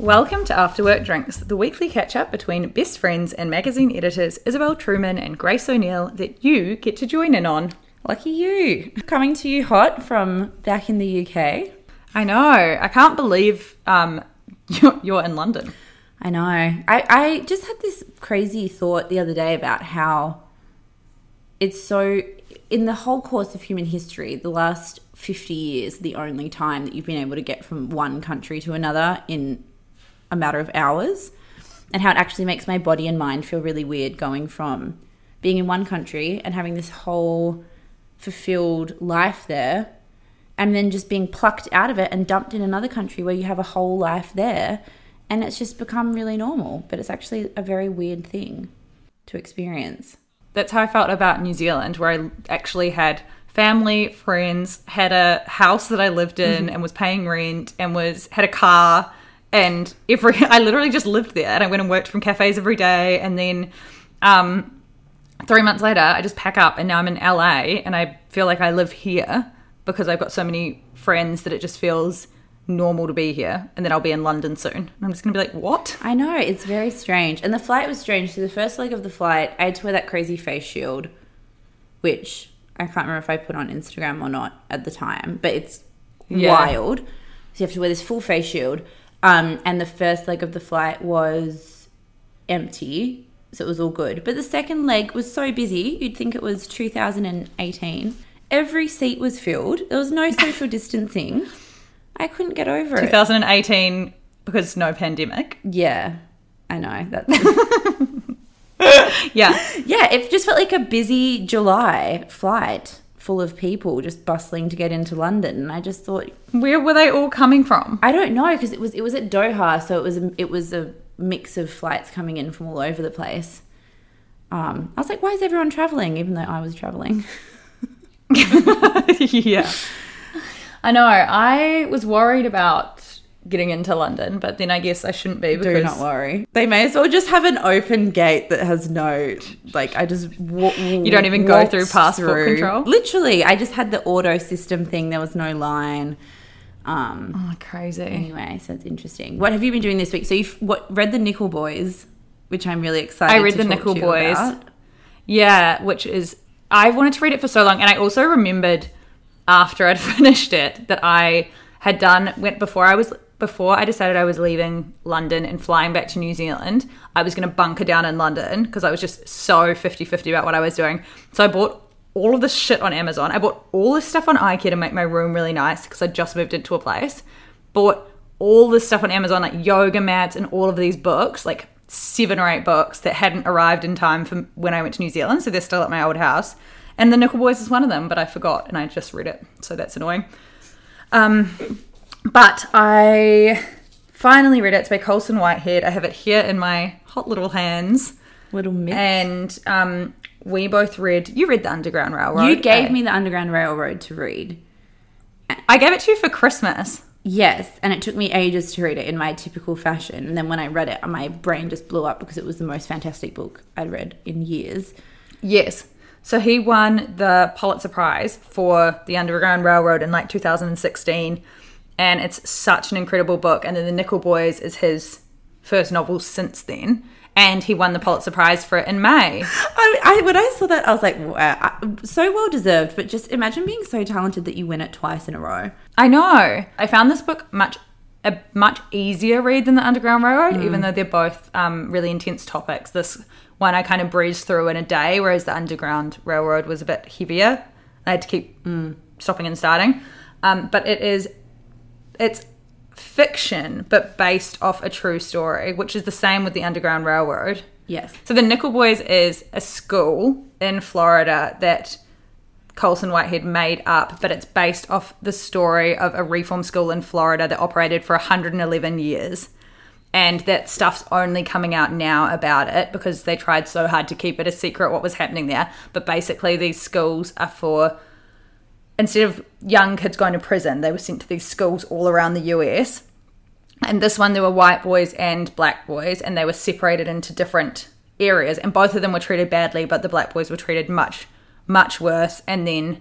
Welcome to After Work Drinks, the weekly catch up between best friends and magazine editors Isabel Truman and Grace O'Neill that you get to join in on. Lucky you. Coming to you hot from back in the UK. I know. I can't believe um, you're, you're in London. I know. I, I just had this crazy thought the other day about how it's so, in the whole course of human history, the last 50 years, the only time that you've been able to get from one country to another in a matter of hours, and how it actually makes my body and mind feel really weird going from being in one country and having this whole fulfilled life there and then just being plucked out of it and dumped in another country where you have a whole life there and it's just become really normal but it's actually a very weird thing to experience. That's how I felt about New Zealand, where I actually had family, friends, had a house that I lived in mm-hmm. and was paying rent and was had a car and every I literally just lived there and I went and worked from cafes every day and then um three months later I just pack up and now I'm in LA and I feel like I live here because I've got so many friends that it just feels normal to be here and then I'll be in London soon. And I'm just gonna be like, what? I know, it's very strange. And the flight was strange. So the first leg of the flight, I had to wear that crazy face shield, which I can't remember if I put on Instagram or not at the time, but it's Yeah. wild. So you have to wear this full face shield. Um, and the first leg of the flight was empty, so it was all good. But the second leg was so busy, you'd think it was 2018. Every seat was filled. There was no social distancing. I couldn't get over it. 2018 because no pandemic. Yeah, I know. That's Yeah. yeah, it just felt like a busy July flight full of people just bustling to get into London. And I just thought, Where were they all coming from? I don't know because it was it was at Doha, so it was a, it was a mix of flights coming in from all over the place. Um, I was like, why is everyone traveling? Even though I was traveling. yeah. I know. I was worried about getting into London, but then I guess I shouldn't be because Do not worry. They may as well just have an open gate that has no like. I just wa- You don't even go through passport control? Literally, I just had the auto system thing. There was no line. Um, Oh, crazy. Anyway, so it's interesting. What have you been doing this week? So you've what read the Nickel Boys, which I'm really excited. I read the Nickel Boys. about. Yeah, which is I wanted to read it for so long, and I also remembered after I'd finished it that I had done went before I was before I decided I was leaving London and flying back to New Zealand. I was going to bunker down in London because I was just so 50-50 about what I was doing. So I bought all of this shit on Amazon. I bought all this stuff on IKEA to make my room really nice because I just moved into a place. Bought all this stuff on Amazon, like yoga mats and all of these books, like seven or eight books that hadn't arrived in time for when I went to New Zealand. So they're still at my old house. And The Nickel Boys is one of them, but I forgot and I just read it. So that's annoying. Um, but I finally read it. It's by Colson Whitehead. I have it here in my hot little hands. Little myth. And um, we both read, you read The Underground Railroad. you gave eh? me the Underground Railroad to read. I gave it to you for Christmas. Yes, and it took me ages to read it in my typical fashion. And then when I read it, my brain just blew up because it was the most fantastic book I'd read in years. Yes. So he won the Pulitzer Prize for The Underground Railroad in like 2016. And it's such an incredible book. And then The Nickel Boys is his first novel since then. And he won the Pulitzer Prize for it in May. I, I when I saw that, I was like, wow, so well deserved. But just imagine being so talented that you win it twice in a row. I know. I found this book much a much easier read than the Underground Railroad, even though they're both um, really intense topics. This one I kind of breezed through in a day, whereas the Underground Railroad was a bit heavier. I had to keep stopping and starting. Um, but it is it's fiction, but based off a true story, which is the same with the Underground Railroad. Yes. So the Nickel Boys is a school in Florida that Colson Whitehead made up, but it's based off the story of a reform school in Florida that operated for 111 years. And that stuff's only coming out now about it because they tried so hard to keep it a secret what was happening there. But basically, these schools are for instead of young kids going to prison, they were sent to these schools all around the US. And this one, there were white boys and black boys, and they were separated into different areas. And both of them were treated badly, but the black boys were treated much, much worse. And then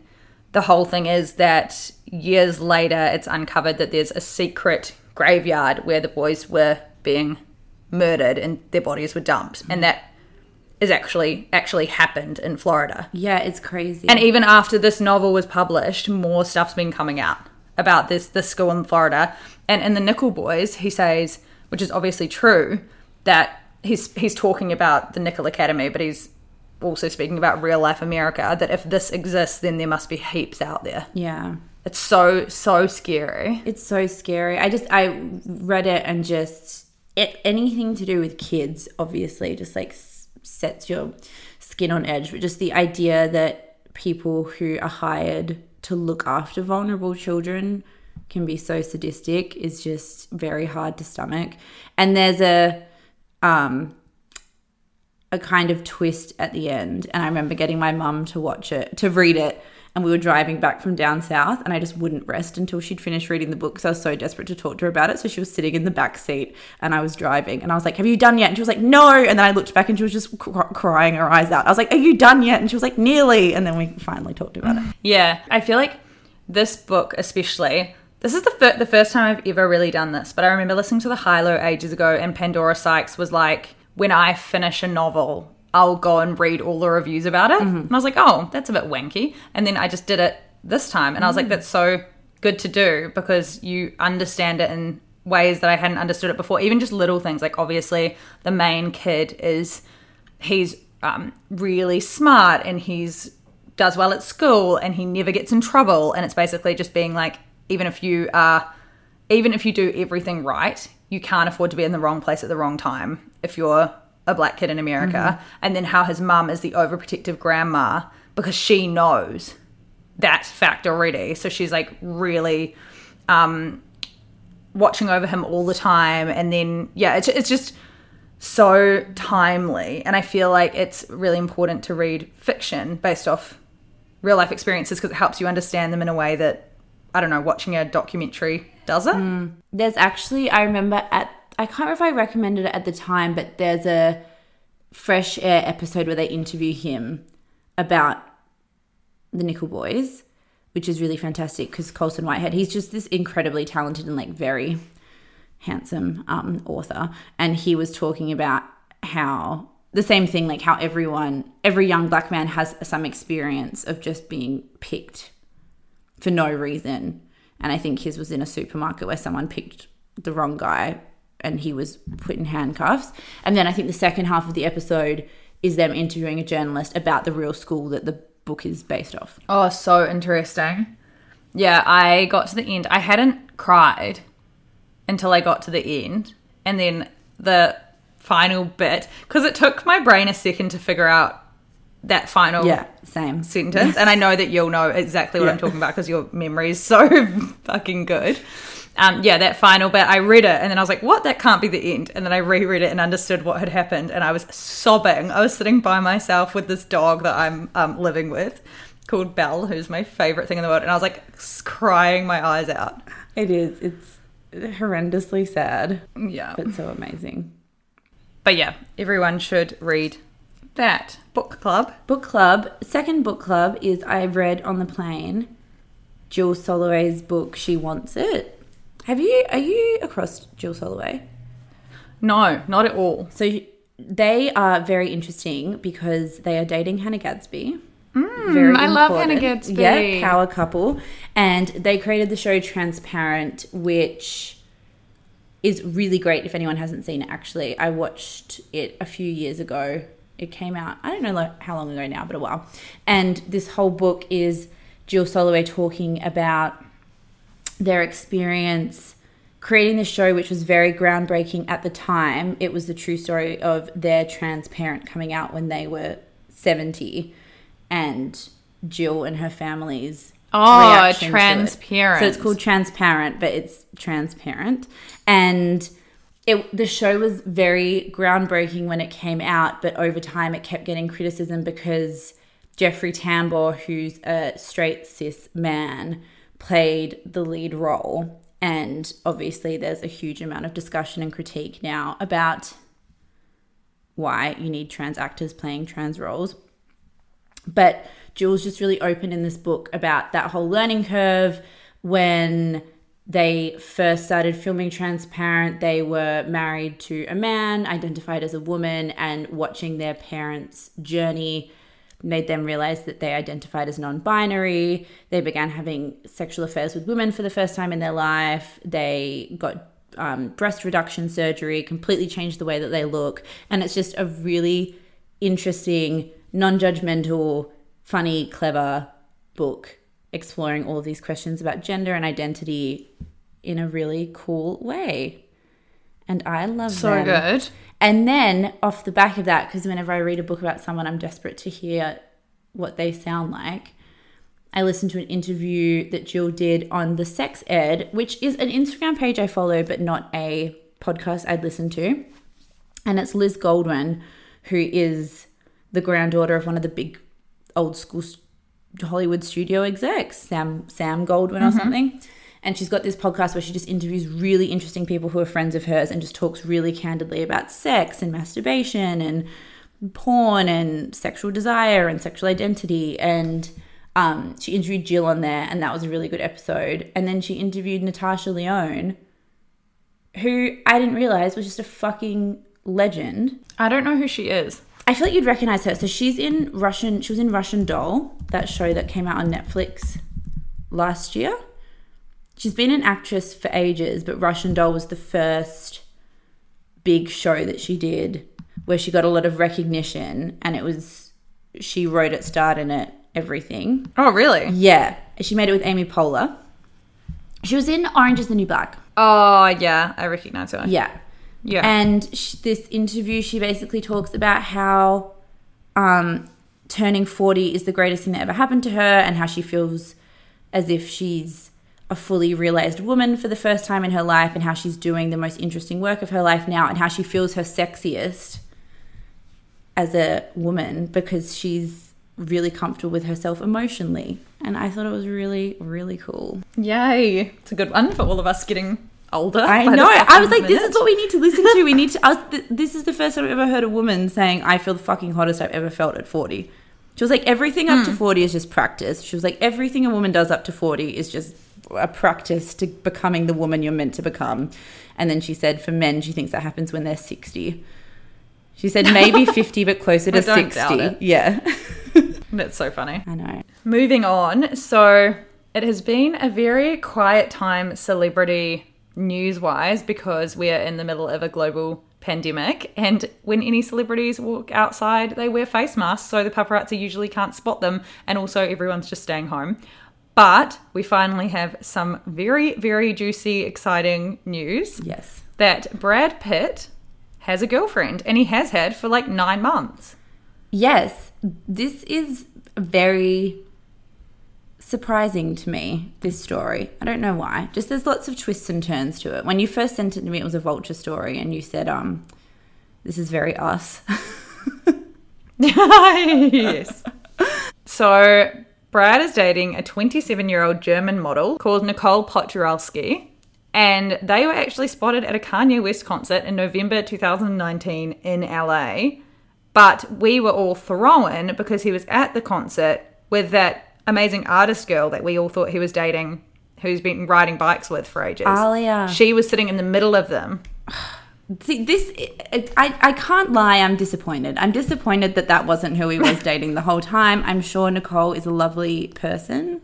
the whole thing is that years later, it's uncovered that there's a secret graveyard where the boys were being murdered and their bodies were dumped. And that is actually actually happened in Florida. Yeah, it's crazy. And even after this novel was published, more stuff's been coming out about this this school in Florida. And in the Nickel Boys, he says, which is obviously true, that he's he's talking about the Nickel Academy, but he's also speaking about real life America. That if this exists, then there must be heaps out there. yeah. It's so so scary. It's so scary. I just I read it and just it, anything to do with kids obviously just like sets your skin on edge. But just the idea that people who are hired to look after vulnerable children can be so sadistic is just very hard to stomach. And there's a um a kind of twist at the end. And I remember getting my mum to watch it, to read it. And we were driving back from down south, and I just wouldn't rest until she'd finished reading the book because I was so desperate to talk to her about it. So she was sitting in the back seat, and I was driving, and I was like, "Have you done yet?" And she was like, "No." And then I looked back, and she was just cr- crying her eyes out. I was like, "Are you done yet?" And she was like, "Nearly." And then we finally talked about it. Yeah, I feel like this book, especially, this is the fir- the first time I've ever really done this. But I remember listening to the High Low ages ago, and Pandora Sykes was like, "When I finish a novel, I'll go and read all the reviews about it." And I was like, "Oh, that's a bit wanky." And then I just did it this time, and I was like, "That's so good to do because you understand it in ways that I hadn't understood it before. Even just little things, like obviously the main kid is he's um, really smart and he's does well at school and he never gets in trouble and it's basically just being like even if you are even if you do everything right you can't afford to be in the wrong place at the wrong time if you're a black kid in america and then how his mum is the overprotective grandma because she knows that fact already. So she's like really um watching over him all the time. And then yeah it's, it's just so timely. And i feel like it's really important to read fiction based off real life experiences because it helps you understand them in a way that i don't know watching a documentary doesn't. There's actually, I remember at, I can't remember if I recommended it at the time, but there's a fresh air episode where they interview him about the Nickel Boys, which is really fantastic because Colson Whitehead, he's just this incredibly talented and like very handsome um, author. And he was talking about how the same thing, like how everyone, every young black man has some experience of just being picked for no reason. And I think his was in a supermarket where someone picked the wrong guy and he was put in handcuffs. And then I think the second half of the episode is them interviewing a journalist about the real school that the book is based off. Oh, so interesting. Yeah, I got to the end. I hadn't cried until I got to the end. And then the final bit, because it took my brain a second to figure out that final Yeah, same. sentence. and I know that you'll know exactly what Yeah. I'm talking about because your memory is so fucking good. Um, yeah, that final bit, I read it and then I was like, what? That can't be the end. And then I reread it and understood what had happened. And I was sobbing. I was sitting by myself with this dog that I'm um, living with called Belle, who's my favorite thing in the world. And I was like crying my eyes out. It is. It's horrendously sad, Yeah. but so amazing. But yeah, everyone should read that book club. Book club. Second book club is I've read on the plane Jill Soloway's book. She wants it. Have you? Are you across Jill Soloway? No, not at all. So they are very interesting because they are dating Hannah Gadsby. very Mm, I love Hannah. Gadsby. Yeah, power couple. And they created the show Transparent, which is really great if anyone hasn't seen it actually. I watched it a few years ago. It came out, I don't know how long ago now, but a while. And this whole book is Jill Soloway talking about their experience creating the show, which was very groundbreaking at the time. It was the true story of their trans parent coming out when they were 70 and Jill and her family's Oh, to it. Transparent. So it's called Transparent, but it's trans parent. And it the show was very groundbreaking when it came out, but over time it kept getting criticism because Jeffrey Tambor, who's a straight cis man, played the lead role. And obviously there's a huge amount of discussion and critique now about why you need trans actors playing trans roles. But Jules just really open in this book about that whole learning curve when they first started filming Transparent. They were married to a man, identified as a woman, and watching their parents' journey made them realize that they identified as non binary. They began having sexual affairs with women for the first time in their life. They got um, breast reduction surgery, completely changed the way that they look. And it's just a really interesting, non judgmental, funny, clever book exploring all of these questions about gender and identity in a really cool way. And I love so them. good. And then off the back of that, because whenever I read a book about someone, I'm desperate to hear what they sound like. I listened to an interview that Jill did on the Sex Ed, which is an Instagram page I follow, but not a podcast I'd listen to. And it's Liz Goldwyn, who is the granddaughter of one of the big old school Hollywood studio execs, Sam Sam Goldwyn or mm-hmm. something. And she's got this podcast where she just interviews really interesting people who are friends of hers and just talks really candidly about sex and masturbation and porn and sexual desire and sexual identity. And um, she interviewed Jill on there, and that was a really good episode. And then she interviewed Natasha Lyonne, who I didn't realize was just a fucking legend. I don't know who she is. I feel like you'd recognize her. So she's in Russian. She was in Russian Doll, that show that came out on Netflix last year. She's been an actress for ages, but Russian Doll was the first big show that she did where she got a lot of recognition, and it was she wrote it, starred in it, everything. Oh, really? Yeah, she made it with Amy Poehler. She was in Orange Is the New Black. Oh, yeah. I recognize her. Yeah. Yeah. And sh- this interview, she basically talks about how um, turning 40 is the greatest thing that ever happened to her and how she feels as if she's a fully realized woman for the first time in her life and how she's doing the most interesting work of her life now and how she feels her sexiest as a woman because she's really comfortable with herself emotionally. And I thought it was really, really cool. Yay. It's a good one for all of us getting older. I know. I was like, this is what we need to listen to. We need to. I was, th- this is the first time I've ever heard a woman saying, "I feel the fucking hottest I've ever felt at 40. She was like, everything up to hmm. forty is just practice. She was like, everything a woman does up to forty is just a practice to becoming the woman you're meant to become. And then she said, for men, she thinks that happens when they're sixty. She said maybe fifty, but closer to I sixty. Yeah, That's so funny. I know. Moving on. So it has been a very quiet time celebrity news wise because we are in the middle of a global pandemic. And when any celebrities walk outside, they wear face masks, so the paparazzi usually can't spot them. And also, everyone's just staying home. But we finally have some very, very juicy, exciting news Yes. that Brad Pitt has a girlfriend, and he has had for like nine months. Yes, this is very surprising to me, this story. I don't know why. Just there's lots of twists and turns to it. When you first sent it to me, it was a vulture story, and you said, um, this is very us. yes. So Brad is dating a 27 year old German model called Nicole Poturalski. And they were actually spotted at a Kanye West concert in November 2019 in LA. But we were all thrown because he was at the concert with that amazing artist girl that we all thought he was dating, who's been riding bikes with for ages. Alia. She was sitting in the middle of them. See, this, I, I can't lie, I'm disappointed. I'm disappointed that that wasn't who he was dating the whole time. I'm sure Nicole is a lovely person,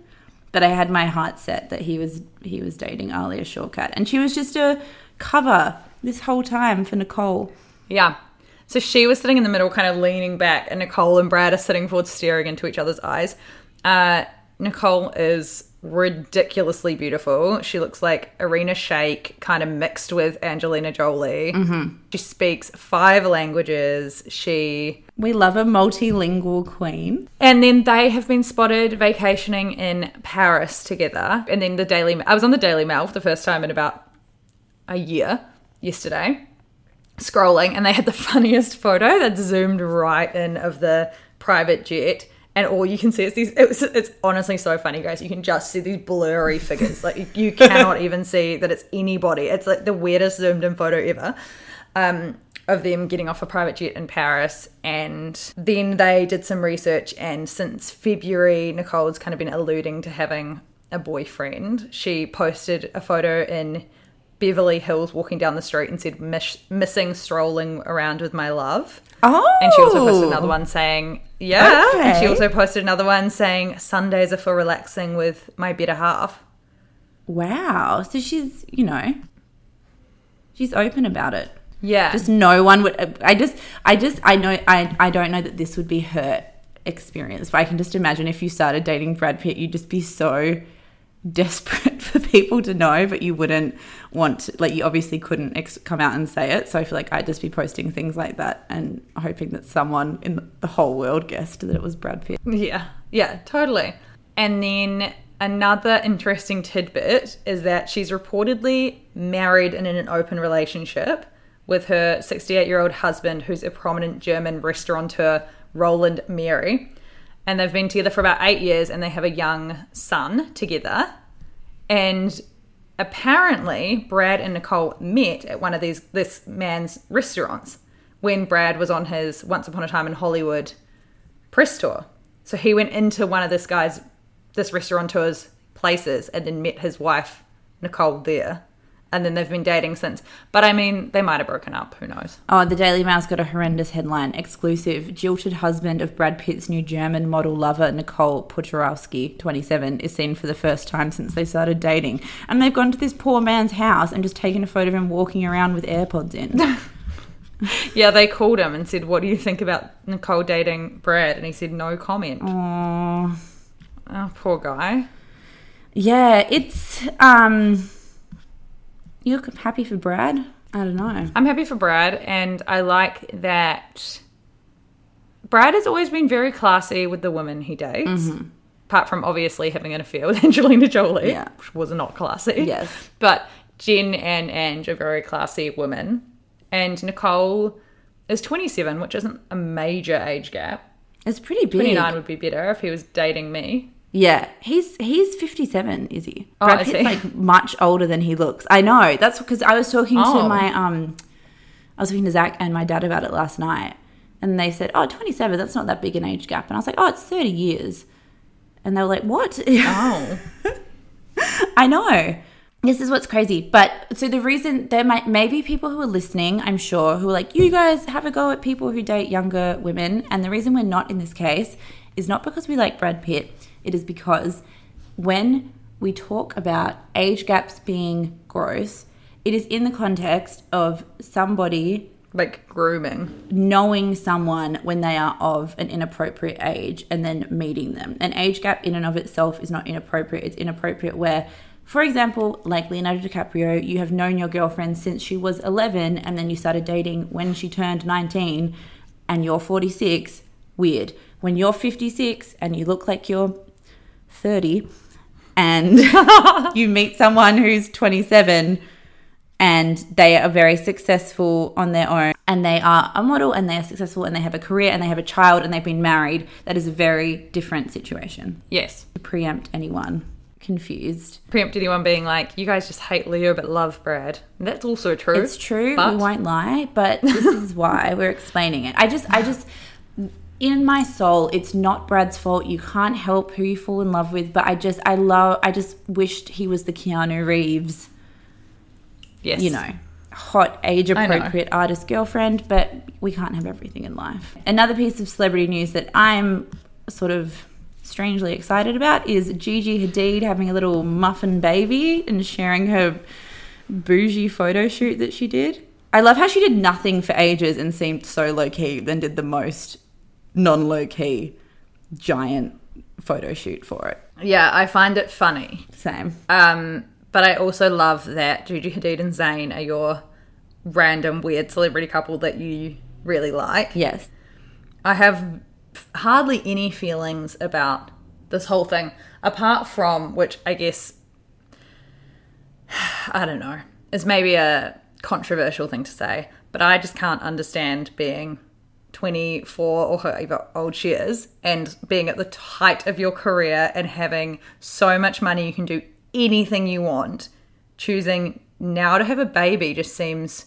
but I had my heart set that he was he was dating Alia Shawkat. And she was just a cover this whole time for Nicole. Yeah. So she was sitting in the middle, kind of leaning back, and Nicole and Brad are sitting forward, staring into each other's eyes. Uh, Nicole is ridiculously beautiful. She looks like Irina Shayk, kind of mixed with Angelina Jolie. Mm-hmm. She speaks five languages. She. We love a multilingual queen. And then they have been spotted vacationing in Paris together. And then the Daily I was on the Daily Mail for the first time in about a year yesterday scrolling and they had the funniest photo that zoomed right in of the private jet and all you can see is these it was, it's honestly so funny guys. You can just see these blurry figures. Like you cannot even see that it's anybody. It's like the weirdest zoomed in photo ever um, of them getting off a private jet in Paris. And then they did some research and since February Nicole's kind of been alluding to having a boyfriend. She posted a photo in Beverly Hills walking down the street and said Miss, missing strolling around with my love Oh. and she also posted another oh. one saying, yeah. And she also posted another one saying, Sundays are for relaxing with my better half. Wow. So she's, you know, she's open about it. Yeah. Just no one would. I just, I just, I know, I, I don't know that this would be her experience, but I can just imagine if you started dating Brad Pitt, you'd just be so desperate for people to know, but you wouldn't want, to, like, you obviously couldn't ex- come out and say it. So I feel like I'd just be posting things like that and hoping that someone in the whole world guessed that it was Brad Pitt. Yeah, yeah, totally. And then another interesting tidbit is that she's reportedly married and in an open relationship with her 68 year old husband, who's a prominent German restaurateur, Roland Mary. And they've been together for about eight years and they have a young son together. And apparently, Brad and Nicole met at one of these this man's restaurants when Brad was on his Once Upon a Time in Hollywood press tour. So he went into one of this guy's, this restaurateur's places and then met his wife, Nicole, there. And then they've been dating since. But I mean, they might have broken up. Who knows? Oh, the Daily Mail's got a horrendous headline. Exclusive. Jilted husband of Brad Pitt's new German model lover, Nicole Poturalski, 27, is seen for the first time since they started dating. And they've gone to this poor man's house and just taken a photo of him walking around with AirPods in. Yeah, they called him and said, What do you think about Nicole dating Brad? And he said, No comment. oh. Oh, poor guy. Yeah, it's. um. You're happy for Brad? I don't know. I'm happy for Brad, and I like that Brad has always been very classy with the women he dates. Mm-hmm. Apart from obviously having an affair with Angelina Jolie, Yeah. which was not classy. Yes. But Jen and Ange are very classy women. And Nicole is 27, which isn't a major age gap. It's pretty big. 29 would be better if he was dating me. Yeah, he's he's fifty seven, is he? Oh, Brad Pitt's like much older than he looks. I know. That's because I was talking Oh. to my um, I was talking to Zach and my dad about it last night, and they said, "Oh, 27, That's not that big an age gap." And I was like, "Oh, it's thirty years," and they were like, "What?" Oh. I know. This is what's crazy. But so the reason there might maybe people who are listening, I'm sure, who are like, you guys have a go at people who date younger women. And the reason we're not in this case is not because we like Brad Pitt. It is because when we talk about age gaps being gross, it is in the context of somebody Like grooming. knowing someone when they are of an inappropriate age and then meeting them. An age gap in and of itself is not inappropriate. It's inappropriate where, for example, like Leonardo DiCaprio, you have known your girlfriend since she was 11 and then you started dating when she turned 19 and you're 46. Weird. When you're 56 and you look like you're 30 and you meet someone who's 27 and they are very successful on their own and they are a model and they are successful and they have a career and they have a child and they've been married that is a very different situation Yes. to preempt anyone confused Preempt anyone being like, you guys just hate Leo but love Brad. That's also true. it's true But we won't lie but this is why we're explaining it i just i just in my soul it's not brad's fault you can't help who you fall in love with but i just i love i just wished he was the keanu reeves yes. you know, hot age appropriate artist girlfriend, but we can't have everything in life. Another piece of celebrity news that I'm sort of strangely excited about is Gigi Hadid having a little muffin baby and sharing her bougie photo shoot that she did. I love how she did nothing for ages and seemed so low key, then did the most non low key giant photo shoot for it. Yeah, I find it funny. Same. Um, but I also love that Gigi Hadid and Zayn are your random weird celebrity couple that you really like. Yes. I have hardly any feelings about this whole thing, apart from which I guess I don't know is maybe a controversial thing to say, but I just can't understand being 24 or however old she is and being at the height of your career and having so much money you can do anything you want. Choosing now to have a baby just seems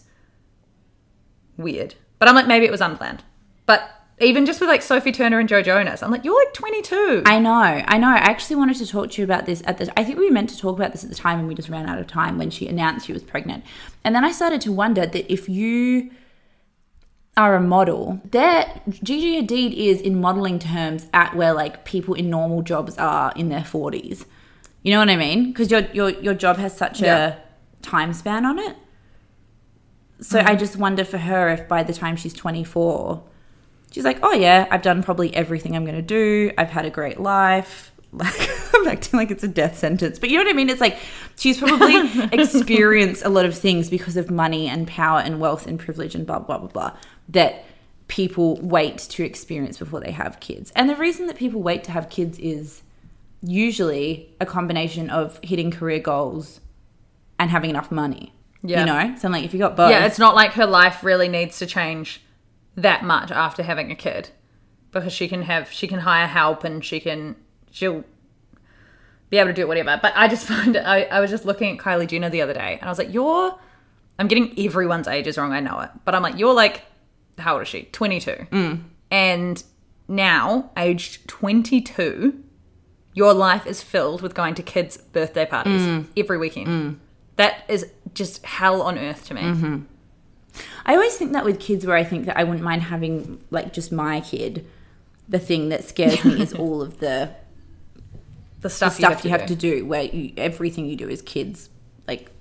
weird. But I'm like, maybe it was unplanned. But even just with like Sophie Turner and Joe Jonas, I'm like, you're like 22. I know, I know. I actually wanted to talk to you about this at the. I think we meant to talk about this at the time, and we just ran out of time when she announced she was pregnant. And then I started to wonder that if you are a model, that Gigi Hadid is in modeling terms at where like people in normal jobs are in their forties. You know what I mean? Because your your your job has such Yeah. a time span on it. So mm-hmm. I just wonder for her if by the time she's twenty four, she's like, oh yeah, I've done probably everything I'm going to do. I've had a great life. Like I'm acting like it's a death sentence, but you know what I mean. It's like she's probably experienced a lot of things because of money and power and wealth and privilege and blah blah blah blah that people wait to experience before they have kids. And the reason that people wait to have kids is usually a combination of hitting career goals and having enough money. Yeah. You know, so I'm like, if you got both, Yeah, it's not like her life really needs to change that much after having a kid because she can have she can hire help and she can she'll be able to do whatever. But I just find it. I, I was just looking at Kylie Jenner the other day and I was like, you're. I'm getting everyone's ages wrong. I know it, but I'm like, you're like, how old is she? 22, mm. and now aged 22, your life is filled with going to kids' birthday parties mm. every weekend. Mm. That is just hell on earth to me. Mm-hmm. I always think that with kids, where I think that I wouldn't mind having like just my kid. The thing that scares me is all of the The stuff, stuff you have, to, do. do, where you, everything you do is kids, like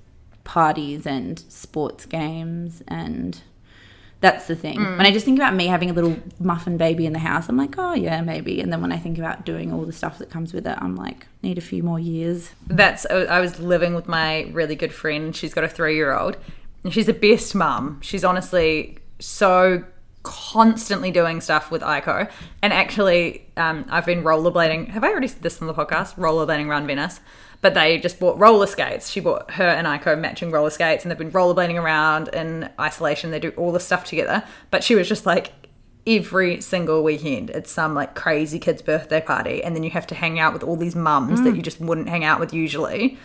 parties and sports games, and that's the thing. Mm. When I just think about me having a little muffin baby in the house, I'm like, oh yeah, maybe. And then when I think about doing all the stuff that comes with it, I'm like, need a few more years. That's I was living with my really good friend. She's got a three year old, and she's the best mum. She's honestly so constantly doing stuff with Ico. And actually, um, I've been rollerblading. Have I already said this on the podcast? Rollerblading around Venice. But they just bought roller skates. She bought her and Ico matching roller skates, and they've been rollerblading around in isolation. They do all the stuff together. But she was just like, every single weekend it's some like crazy kid's birthday party and then you have to hang out with all these mums that you hmm. just wouldn't hang out with usually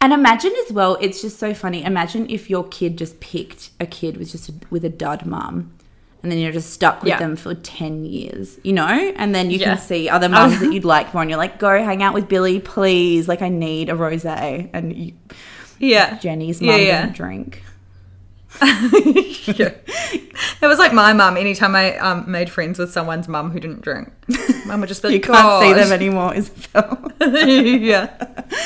And imagine as well, it's just so funny. Imagine if your kid just picked a kid with just a, with a dud mum, and then you're just stuck with Yeah. them for ten years, you know. And then you Yeah. can see other mums that you'd like more, and you're like, go hang out with Billy, please. Like I need a rosé, and you, yeah Jenny's Yeah, mum yeah. doesn't drink. yeah. It was like my mum. Anytime I um, made friends with someone's mum who didn't drink, mum would just be like, You can't see them anymore, Isabel. yeah.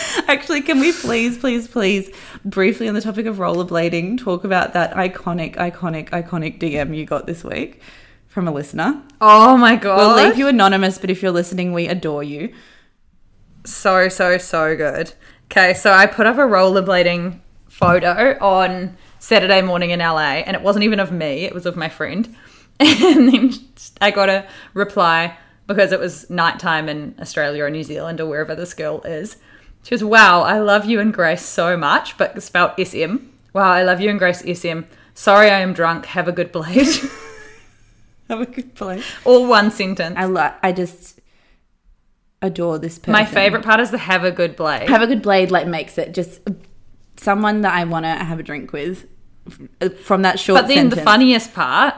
Actually, can we please, please, please briefly on the topic of rollerblading, talk about that iconic, iconic, iconic DM you got this week from a listener. Oh my god. We'll leave you anonymous, but if you're listening, we adore you. so so so good. Okay, so I put up a rollerblading photo on Saturday morning in LA, and it wasn't even of me; it was of my friend. And then I got a reply because it was nighttime in Australia or New Zealand or wherever this girl is. She was, "Wow, I love you and Grace so much," but spelled S M. Wow, I love you and Grace S M. Sorry, I am drunk. Have a good blade. Have a good blade. All one sentence. I lo- I just adore this person. My favorite part is the have a good blade. Have a good blade like makes it just someone that I want to have a drink with from that short But then the funniest part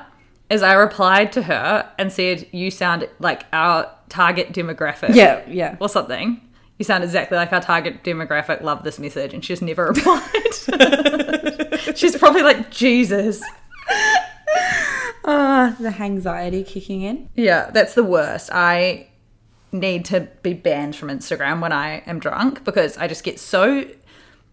is I replied to her and said, You sound like our target demographic. Yeah, yeah. Or something. You sound exactly like our target demographic. Love this message. And she's never replied. she's probably like, Jesus. Ah, the anxiety kicking in. Yeah, that's the worst. I need to be banned from Instagram when I am drunk because I just get so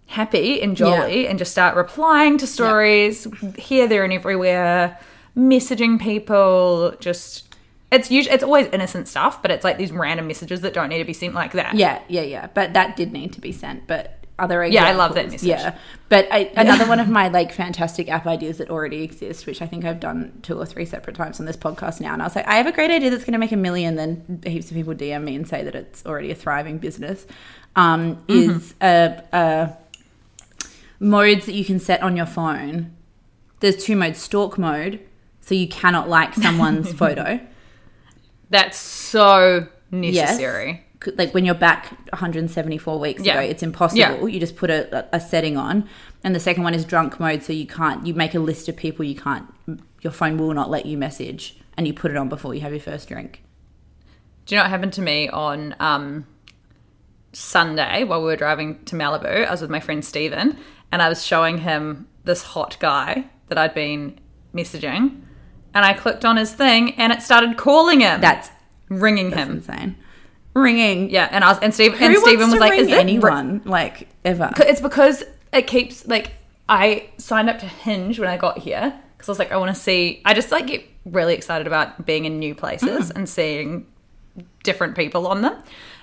happy and jolly Yeah. and just start replying to stories here, there, and everywhere, messaging people. Just it's usually it's always innocent stuff, but it's like these random messages that don't need to be sent like that. Yeah, yeah, yeah. But that did need to be sent. But other Yeah, I love that examples- message. Yeah, but I, another one of my like fantastic app ideas that already exist, which I think I've done two or three separate times on this podcast now. And I was like, I have a great idea that's going to make a million. Then heaps of people DM me and say that it's already a thriving business. Um, Mm-hmm. Is a, a modes that you can set on your phone. There's two modes: stalk mode, so you cannot like someone's photo. That's so necessary. C- Like when you're back 174 weeks Yeah. ago, it's impossible. Yeah. You just put a, a setting on, and the second one is drunk mode, so you can't. You make a list of people you can't. Your phone will not let you message, and you put it on before you have your first drink. Do you know what happened to me on um, Sunday while we were driving to Malibu? I was with my friend Steven and I was showing him this hot guy that I'd been messaging. And I clicked on his thing and it started calling him. That's ringing that's him. insane. Ringing. Yeah, and I was and Steve Who and Steven was like, "Is anyone like ever?" It's because it keeps like I signed up to Hinge when I got here because I was like, I want to see. I just like get really excited about being in new places and seeing different people on them.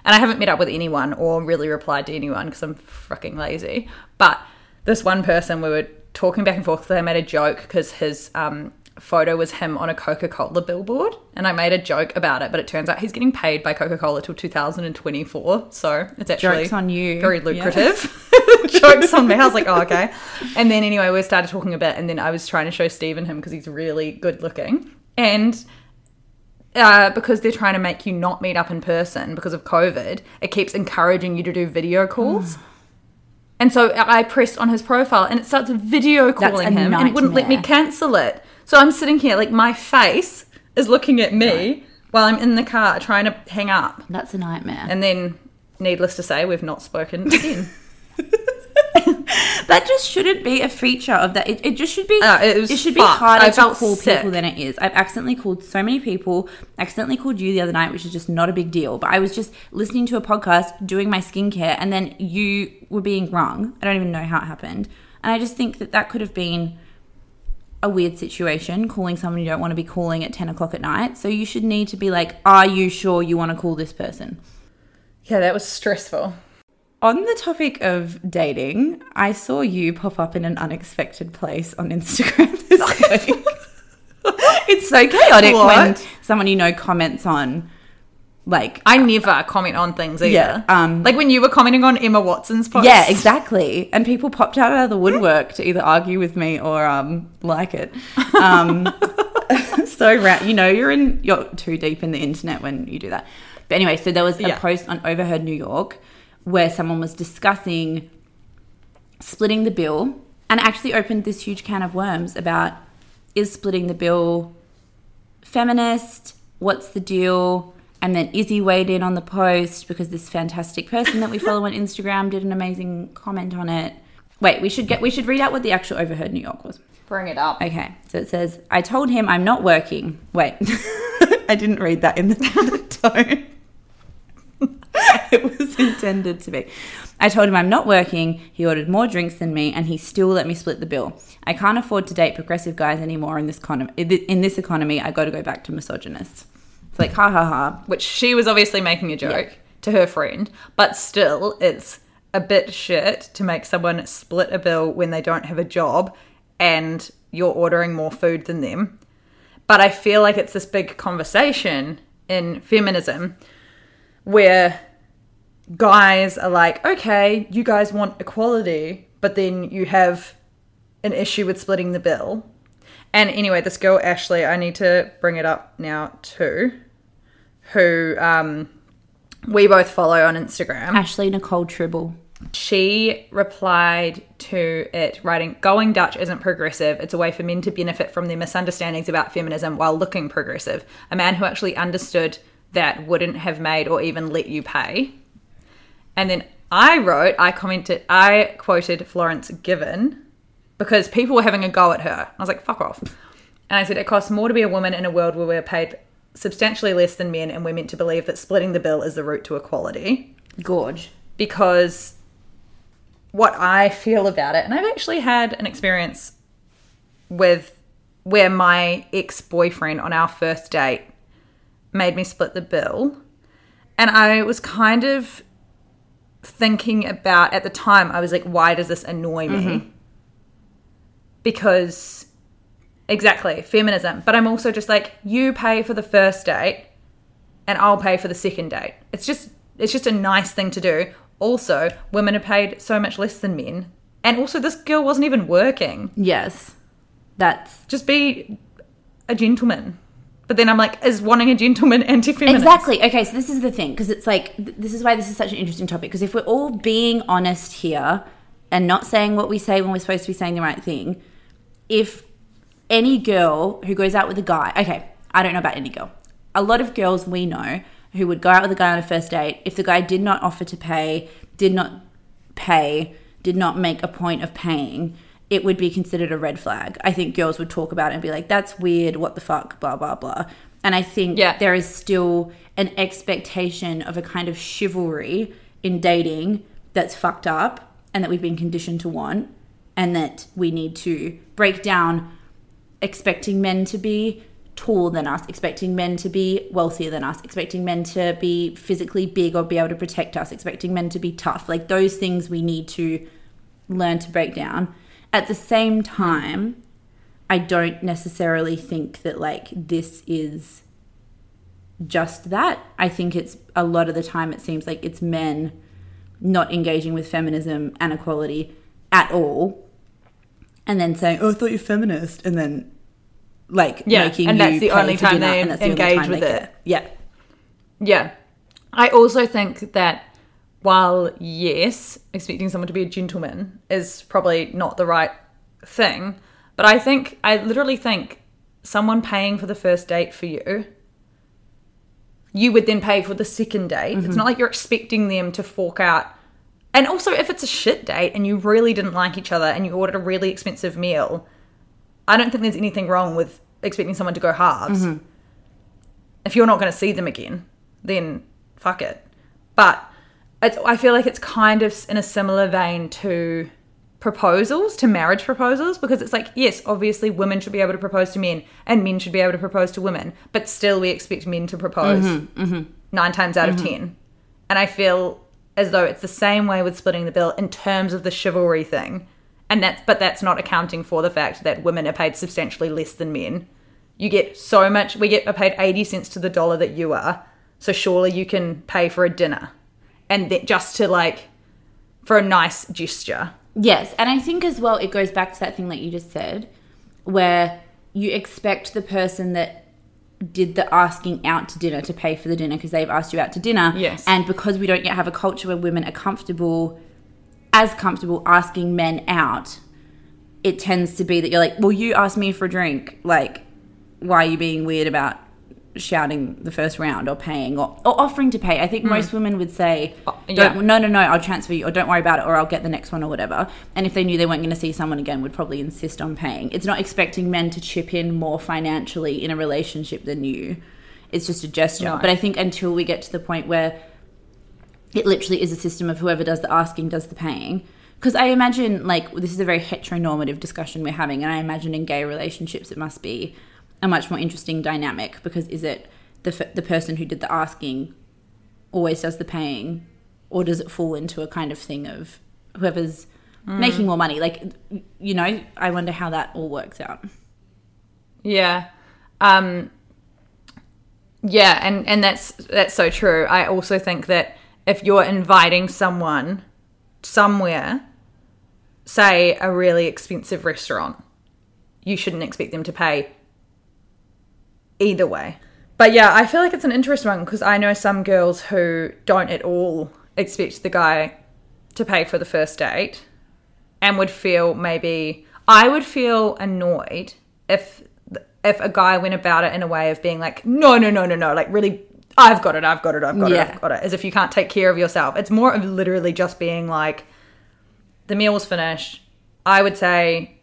And I haven't met up with anyone or really replied to anyone because I'm fucking lazy. But this one person, we were talking back and forth because I made a joke because his um, photo was him on a Coca Cola billboard. And I made a joke about it, but it turns out he's getting paid by Coca Cola till 2024. So it's actually Joke's on you. very Yeah. lucrative. Jokes on me. I was like, oh, okay. And then anyway, we started talking a bit, and then I was trying to show Stephen him because he's really good looking. And uh, because they're trying to make you not meet up in person because of COVID, it keeps encouraging you to do video calls. and so I pressed on his profile and it starts video calling him and it wouldn't let me cancel it. So I'm sitting here, like my face is looking at me while I'm in the car trying to hang up. That's a nightmare. And then, needless to say, we've not spoken again. that just shouldn't be a feature of that. It, it just should be. Uh, it was should be harder I to call sick. people than it is. I've accidentally called so many people. Accidentally called you the other night, which is just not a big deal. But I was just listening to a podcast, doing my skincare, and then you were being wrong. I don't even know how it happened, and I just think that that could have been a weird situation calling someone you don't want to be calling at 10 o'clock at night so you should need to be like are you sure you want to call this person yeah, that was stressful. On the topic of dating, I saw you pop up in an unexpected place on Instagram this week. it's so chaotic when someone you know comments on, like, I never comment on things either. Yeah, um, like when you were commenting on Emma Watson's post. yeah, exactly. And people popped out of the woodwork to either argue with me or um, like it. Um, so, ra- you know, you're in, you're too deep in the internet when you do that. But anyway, so there was a Yeah. post on Overheard New York where someone was discussing splitting the bill and actually opened this huge can of worms about is splitting the bill feminist? What's the deal? And then Izzy weighed in on the post because this fantastic person that we follow on Instagram did an amazing comment on it. Wait, we should get we should read out what the actual overheard New York was. Bring it up. Okay, so it says, I told him I'm not working. Wait, I didn't read that in the, the tone. it was intended to be. I told him I'm not working. He ordered more drinks than me, and he still let me split the bill. I can't afford to date progressive guys anymore in this economy. In this economy, I got to go back to misogynists. It's like ha ha ha. Which she was obviously making a joke to her friend, but still, it's a bit shit to make someone split a bill when they don't have a job and you're ordering more food than them. But I feel like it's this big conversation in feminism where guys are like, okay, you guys want equality, but then you have an issue with splitting the bill. And anyway, this girl, Ashley, I need to bring it up now too, who um, we both follow on Instagram. Ashley Nicole Tribble. She replied to it writing, Going Dutch isn't progressive. It's a way for men to benefit from their misunderstandings about feminism while looking progressive. A man who actually understood that wouldn't have made or even let you pay. And then I wrote, I commented, I quoted Florence Given because people were having a go at her. I was like, fuck off. And I said, it costs more to be a woman in a world where we're paid substantially less than men and we're meant to believe that splitting the bill is the route to equality. Gorge. Because what I feel about it, and I've actually had an experience with where my ex boyfriend on our first date made me split the bill. And I was kind of thinking about at the time, I was like, why does this annoy me? Mm-hmm. Because exactly, feminism. But I'm also just like, you pay for the first date and I'll pay for the second date. It's just it's just a nice thing to do. Also, women are paid so much less than men. And also this girl wasn't even working. Yes. That's just be a gentleman. But then I'm like, is wanting a gentleman anti-feminist? Exactly. Okay, so this is the thing because it's like this is why this is such an interesting topic because if we're all being honest here and not saying what we say when we're supposed to be saying the right thing, if any girl who goes out with a guy, okay, I don't know about any girl. A lot of girls we know who would go out with a guy on a first date, if the guy did not offer to pay, did not pay, did not make a point of paying, it would be considered a red flag. I think girls would talk about it and be like, that's weird, what the fuck, blah, blah, blah. And I think yeah. there is still an expectation of a kind of chivalry in dating that's fucked up and that we've been conditioned to want, and that we need to break down expecting men to be taller than us, expecting men to be wealthier than us, expecting men to be physically big or be able to protect us, expecting men to be tough. Like those things we need to learn to break down at the same time, I don't necessarily think that like this is just that. I think it's a lot of the time it seems like it's men not engaging with feminism and equality at all. And then saying, "Oh, I thought you're feminist," and then like yeah, and that's the only time they engage with it. it. Yeah, yeah. I also think that while yes, expecting someone to be a gentleman is probably not the right thing, but I think I literally think someone paying for the first date for you, you would then pay for the second date. Mm-hmm. It's not like you're expecting them to fork out. And also, if it's a shit date and you really didn't like each other and you ordered a really expensive meal, I don't think there's anything wrong with expecting someone to go halves. Mm-hmm. If you're not going to see them again, then fuck it. But it's, I feel like it's kind of in a similar vein to proposals, to marriage proposals, because it's like, yes, obviously women should be able to propose to men and men should be able to propose to women, but still we expect men to propose mm-hmm, mm-hmm. nine times out mm-hmm. of ten. And I feel as though it's the same way with splitting the bill in terms of the chivalry thing. And that's but that's not accounting for the fact that women are paid substantially less than men. You get so much we get paid 80 cents to the dollar that you are. So surely you can pay for a dinner and just to like for a nice gesture. Yes, and I think as well it goes back to that thing that you just said, where you expect the person that did the asking out to dinner to pay for the dinner because they've asked you out to dinner. Yes. And because we don't yet have a culture where women are comfortable, as comfortable asking men out, it tends to be that you're like, well, you asked me for a drink. Like, why are you being weird about shouting the first round or paying or, or offering to pay. I think mm. most women would say, uh, yeah. no, no, no, I'll transfer you or don't worry about it or I'll get the next one or whatever. And if they knew they weren't going to see someone again, would probably insist on paying. It's not expecting men to chip in more financially in a relationship than you. It's just a gesture. No. But I think until we get to the point where it literally is a system of whoever does the asking does the paying. Because I imagine, like, this is a very heteronormative discussion we're having, and I imagine in gay relationships it must be a much more interesting dynamic because is it the, f- the person who did the asking always does the paying, or does it fall into a kind of thing of whoever's making more money? Like, you know, I wonder how that all works out. Yeah. Um yeah, and and that's that's so true. I also think that if you're inviting someone somewhere, say a really expensive restaurant, you shouldn't expect them to pay either way. But yeah, I feel like it's an interesting one because I know some girls who don't at all expect the guy to pay for the first date and would feel maybe I would feel annoyed if if a guy went about it in a way of being like no no no no no like really I've got it I've got it I've got it I've got it as if you can't take care of yourself. It's more of literally just being like the meal's finished. I would say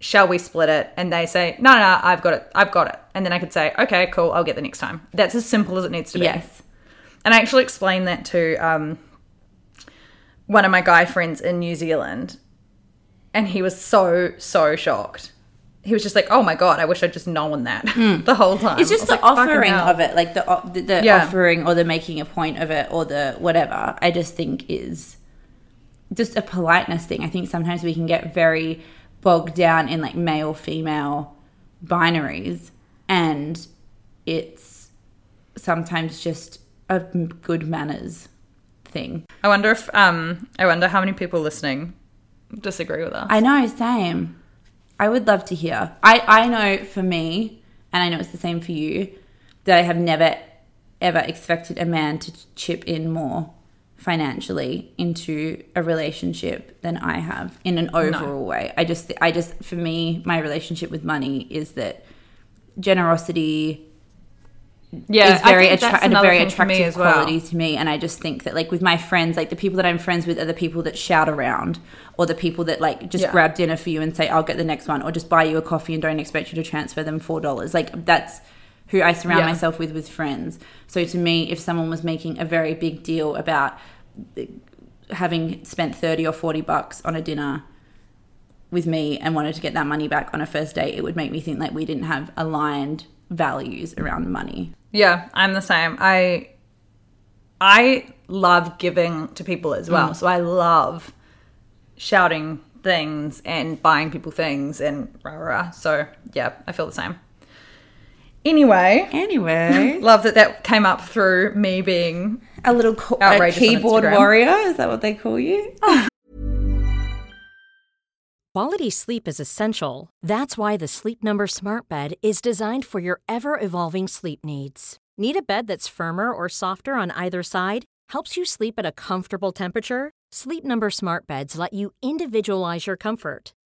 shall we split it? And they say, no, no, no, I've got it. I've got it. And then I could say, okay, cool, I'll get the next time. That's as simple as it needs to be. Yes. And I actually explained that to um, one of my guy friends in New Zealand. And he was so, so shocked. He was just like, oh my God, I wish I'd just known that the whole time. It's just the like, offering of it, like the the, the Yeah. offering or the making a point of it or the whatever. I just think is just a politeness thing. I think sometimes we can get very bogged down in like male female binaries, and it's sometimes just a good manners thing. I wonder if, um, I wonder how many people listening disagree with us. I know, same. I would love to hear. I, I know for me, and I know it's the same for you, that I have never ever expected a man to chip in more financially into a relationship than I have in an overall way. I just I just for me my relationship with money is that generosity yeah, is very attra- a very attractive as well. quality to me. And I just think that like with my friends, like the people that I'm friends with are the people that shout around, or the people that like just Yeah. grab dinner for you and say I'll get the next one, or just buy you a coffee and don't expect you to transfer them four dollars. Like that's who I surround Yeah. myself with with friends. So to me, if someone was making a very big deal about having spent 30 or 40 bucks on a dinner with me and wanted to get that money back on a first date, it would make me think like we didn't have aligned values around money. Yeah, I'm the same. I I love giving to people as Mm. well. So I love shouting things and buying people things and rah rah. rah. So yeah, I feel the same. Anyway, Anyway, love that that came up through me being a little co- a keyboard warrior is that what they call you? Quality sleep is essential. That's why the Sleep Number Smart Bed is designed for your ever evolving sleep needs. Need a bed that's firmer or softer on either side? Helps you sleep at a comfortable temperature? Sleep Number Smart Beds let you individualize your comfort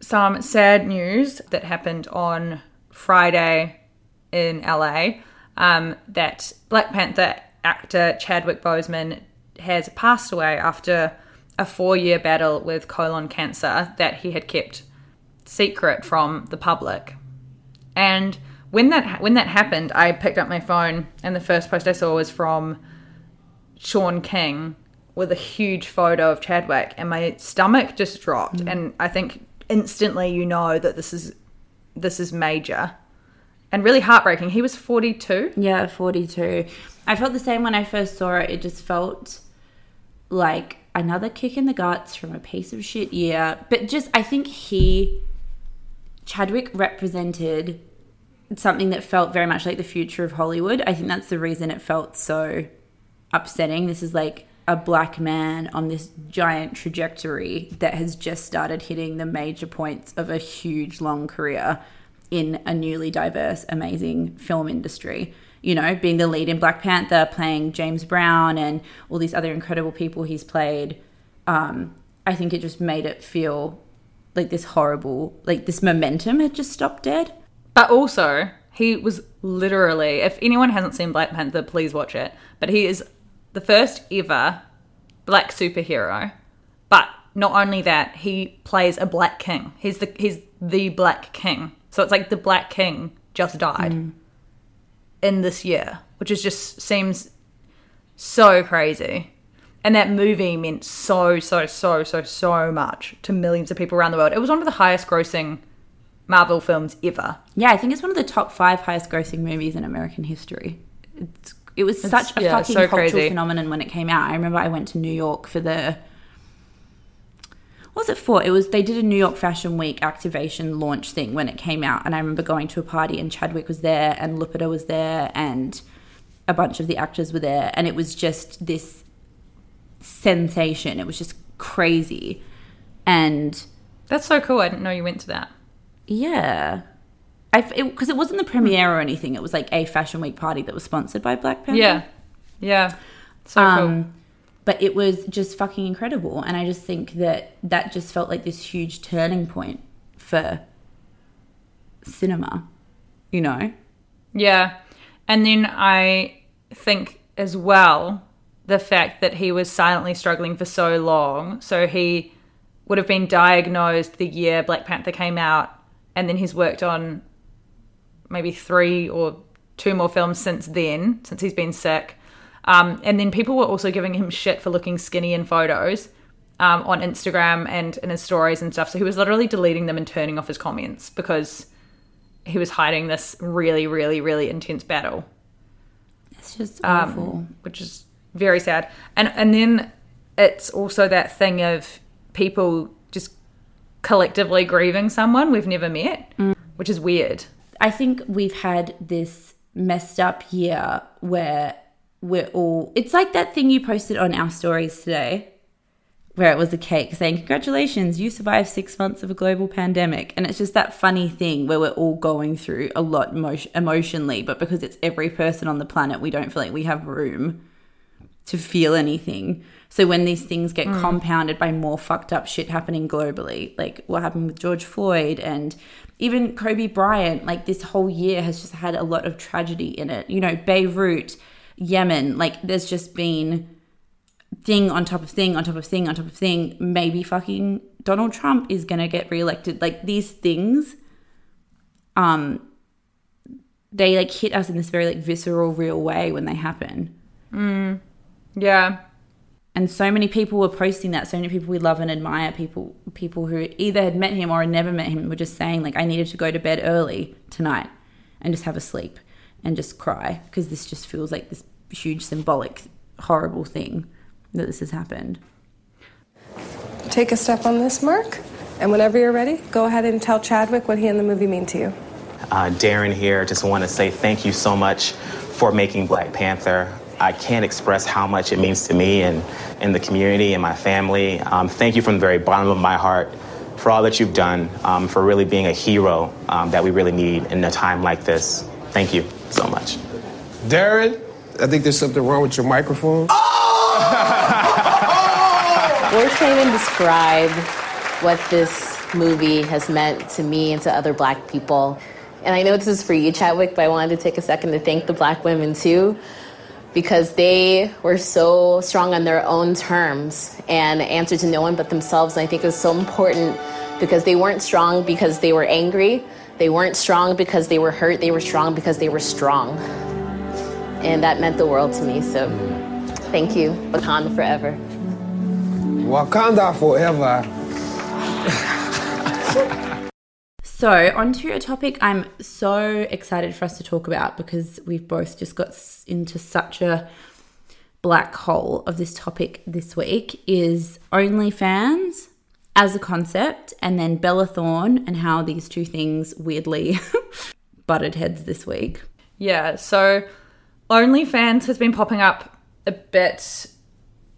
some sad news that happened on Friday in LA um, that Black Panther actor Chadwick Boseman has passed away after a four year battle with colon cancer that he had kept secret from the public. And when that when that happened, I picked up my phone and the first post I saw was from Shaun King with a huge photo of Chadwick, and my stomach just dropped. And I think instantly you know that this is this is major and really heartbreaking. He was forty two. Yeah, 42. I felt the same when I first saw it. It just felt like another kick in the guts from a piece of shit year. But just, I think he, Chadwick represented something that felt very much like the future of Hollywood. I think that's the reason it felt so upsetting. This is like a black man on this giant trajectory that has just started hitting the major points of a huge long career in a newly diverse, amazing film industry. You know, being the lead in Black Panther, playing James Brown, and all these other incredible people he's played. Um, I think it just made it feel like this horrible, like this momentum had just stopped dead. But also, he was literally, if anyone hasn't seen Black Panther, please watch it. But he is the first ever black superhero. But not only that, he plays a black king. He's the he's the black king. So it's like the black king just died mm. in this year, which is just seems so crazy. And that movie meant so, so, so, so, so much to millions of people around the world. It was one of the highest grossing Marvel films ever. Yeah, I think it's one of the top five highest grossing movies in American history. It's, it was such a yeah, fucking so cultural crazy. phenomenon when it came out. I remember I went to New York for the. What was it for? It was they did a New York Fashion Week activation launch thing when it came out, and I remember going to a party and Chadwick was there and Lupita was there and a bunch of the actors were there, and it was just this sensation. It was just crazy, and That's so cool. I didn't know you went to that. yeah. I because it, wasn't the premiere or anything. It was like a fashion week party that was sponsored by Black Panther. Yeah. Yeah. So cool. Um, but it was just fucking incredible, and I just think that that just felt like this huge turning point for cinema. You know, Yeah. And then I think as well the fact that he was silently struggling for so long. So he would have been diagnosed the year Black Panther came out, and then he's worked on maybe three or two more films since then, since he's been sick. Um, and then people were also giving him shit for looking skinny in photos um, on Instagram and in his stories and stuff. So he was literally deleting them and turning off his comments because he was hiding this really, really, really intense battle it's just um, awful. which is very sad. And and then it's also that thing of people just collectively grieving someone we've never met, which is weird. I think we've had this messed up year where we're all. It's like that thing you posted on our stories today, where it was a cake saying, Congratulations, you survived six months of a global pandemic. And it's just that funny thing where we're all going through a lot emo- emotionally, but because it's every person on the planet, we don't feel like we have room to feel anything. So when these things get hmm. compounded by more fucked up shit happening globally, like what happened with George Floyd and even Kobe Bryant, like this whole year has just had a lot of tragedy in it. You know, Beirut, Yemen, like there's just been thing on top of thing on top of thing on top of thing. Maybe fucking Donald Trump is gonna get reelected. Like these things, um, they like hit us in this very like visceral, real way when they happen. Mm. Yeah. And so many people were posting that so many people we love and admire people people who either had met him or had never met him were just saying like i needed to go to bed early tonight and just have a sleep and just cry because this just feels like this huge symbolic horrible thing that this has happened Take a step on this, Mark. And whenever you're ready, go ahead and tell Chadwick what he and the movie mean to you. Uh, Darren here, just want to say thank you so much for making Black Panther. I can't express how much it means to me and, and the community and my family. Um, thank you from the very bottom of my heart for all that you've done, um, for really being a hero um, that we really need in a time like this. Thank you so much. Darren, I think there's something wrong with your microphone. Oh! Words can't even describe what this movie has meant to me and to other black people. And I know this is for you, Chadwick, but I wanted to take a second to thank the black women too, because they were so strong on their own terms and answered to no one but themselves. And I think it was so important because they weren't strong because they were angry, they weren't strong because they were hurt, they were strong because they were strong. And that meant the world to me. So thank you, Wakanda forever. Wakanda forever. So, onto a topic I'm so excited for us to talk about because we've both just got into such a black hole of this topic this week is OnlyFans as a concept, and then Bella Thorne and how these two things weirdly butted heads this week. Yeah, so OnlyFans has been popping up a bit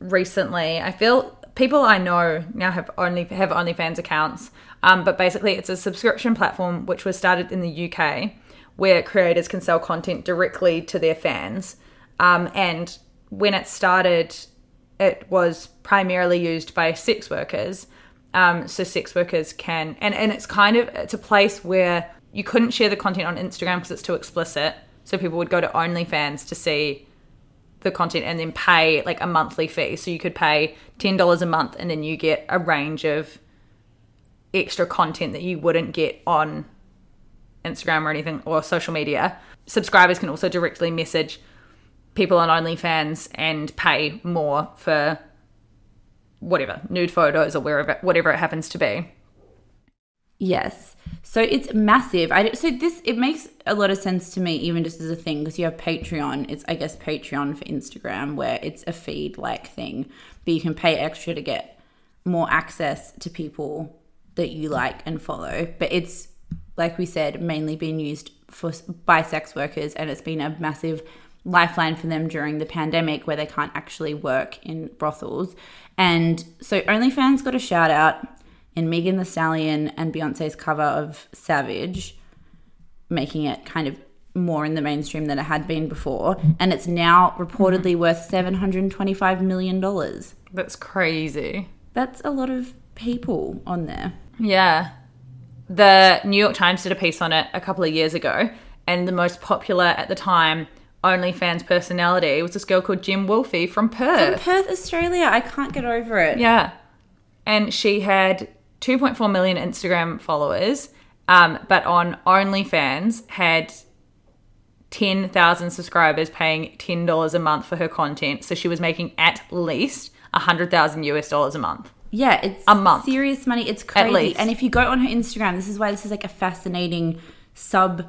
recently. I feel people I know now have only have OnlyFans accounts, um, but basically it's a subscription platform which was started in the UK where creators can sell content directly to their fans. Um, and when it started, it was primarily used by sex workers. Um, so sex workers can, and, and it's kind of, it's a place where you couldn't share the content on Instagram because it's too explicit. So people would go to OnlyFans to see the content and then pay like a monthly fee. So you could pay $10 a month and then you get a range of extra content that you wouldn't get on Instagram or anything or social media. Subscribers can also directly message people on OnlyFans and pay more for whatever nude photos or wherever whatever it happens to be. Yes. So it's massive. I so this it makes a lot of sense to me even just as a thing because you have Patreon. It's I guess Patreon for Instagram where it's a feed like thing, but you can pay extra to get more access to people that you like and follow. But it's like we said mainly been used for by sex workers and it's been a massive lifeline for them during the pandemic where they can't actually work in brothels. And so OnlyFans got a shout out in Megan Thee Stallion and Beyonce's cover of Savage, making it kind of more in the mainstream than it had been before. And it's now reportedly worth $725 million. That's crazy. That's a lot of people on there. Yeah. The New York Times did a piece on it a couple of years ago, and the most popular at the time OnlyFans personality was this girl called Jem Wolfie from Perth. From Perth, Australia. I can't get over it. Yeah. And she had 2.4 million Instagram followers, um, but on OnlyFans had 10,000 subscribers paying $10 a month for her content. So she was making at least 100,000 US dollars a month. Yeah, it's A month. Serious money. It's crazy. And if you go on her Instagram, this is why this is like a fascinating sub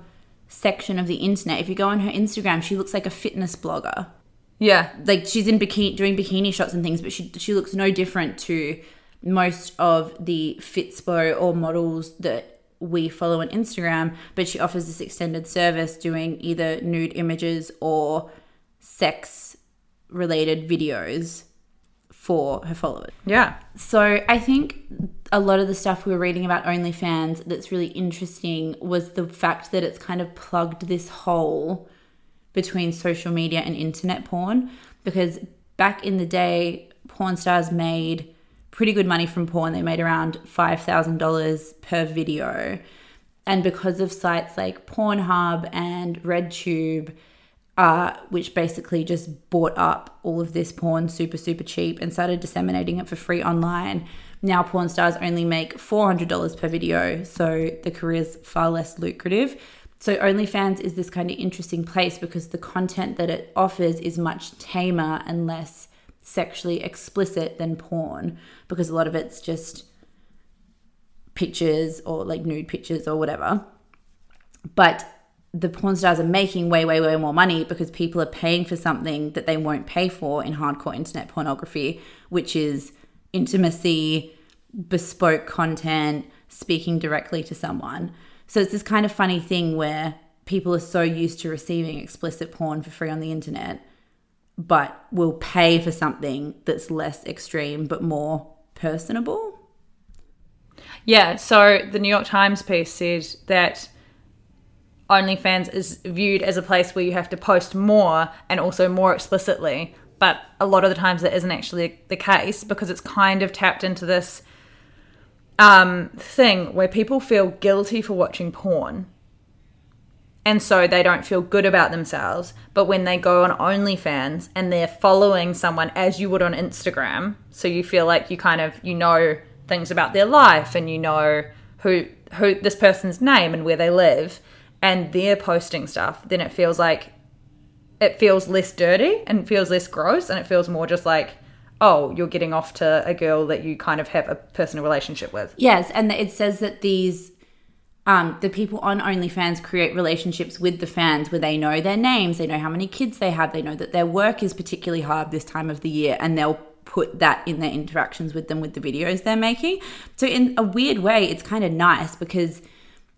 section of the internet. If you go on her Instagram, she looks like a fitness blogger. Yeah. Like she's in bikini doing bikini shots and things, but she she looks no different to most of the Fitspo or models that we follow on Instagram, but she offers this extended service doing either nude images or sex related videos for her followers. Yeah. So I think a lot of the stuff we were reading about OnlyFans that's really interesting was the fact that it's kind of plugged this hole between social media and internet porn. Because back in the day, porn stars made pretty good money from porn. They made around $5,000 per video. And because of sites like Pornhub and RedTube, uh, which basically just bought up all of this porn super, super cheap and started disseminating it for free online. Now, porn stars only make $400 per video, so the career's far less lucrative. So, OnlyFans is this kind of interesting place because the content that it offers is much tamer and less sexually explicit than porn because a lot of it's just pictures or like nude pictures or whatever. But the porn stars are making way, way, way more money because people are paying for something that they won't pay for in hardcore internet pornography, which is intimacy, bespoke content, speaking directly to someone. So it's this kind of funny thing where people are so used to receiving explicit porn for free on the internet, but will pay for something that's less extreme but more personable. Yeah, so the New York Times piece said that OnlyFans is viewed as a place where you have to post more and also more explicitly. But a lot of the times that isn't actually the case because it's kind of tapped into this um, thing where people feel guilty for watching porn. And so they don't feel good about themselves. But when they go on OnlyFans and they're following someone as you would on Instagram, so you feel like you kind of you know things about their life and you know who who this person's name and where they live and they're posting stuff, then it feels like it feels less dirty and feels less gross and it feels more just like oh you're getting off to a girl that you kind of have a personal relationship with Yes, and it says that these um, the people on OnlyFans create relationships with the fans where they know their names, they know how many kids they have, they know that their work is particularly hard this time of the year, and they'll put that in their interactions with them with the videos they're making. So in a weird way, it's kind of nice because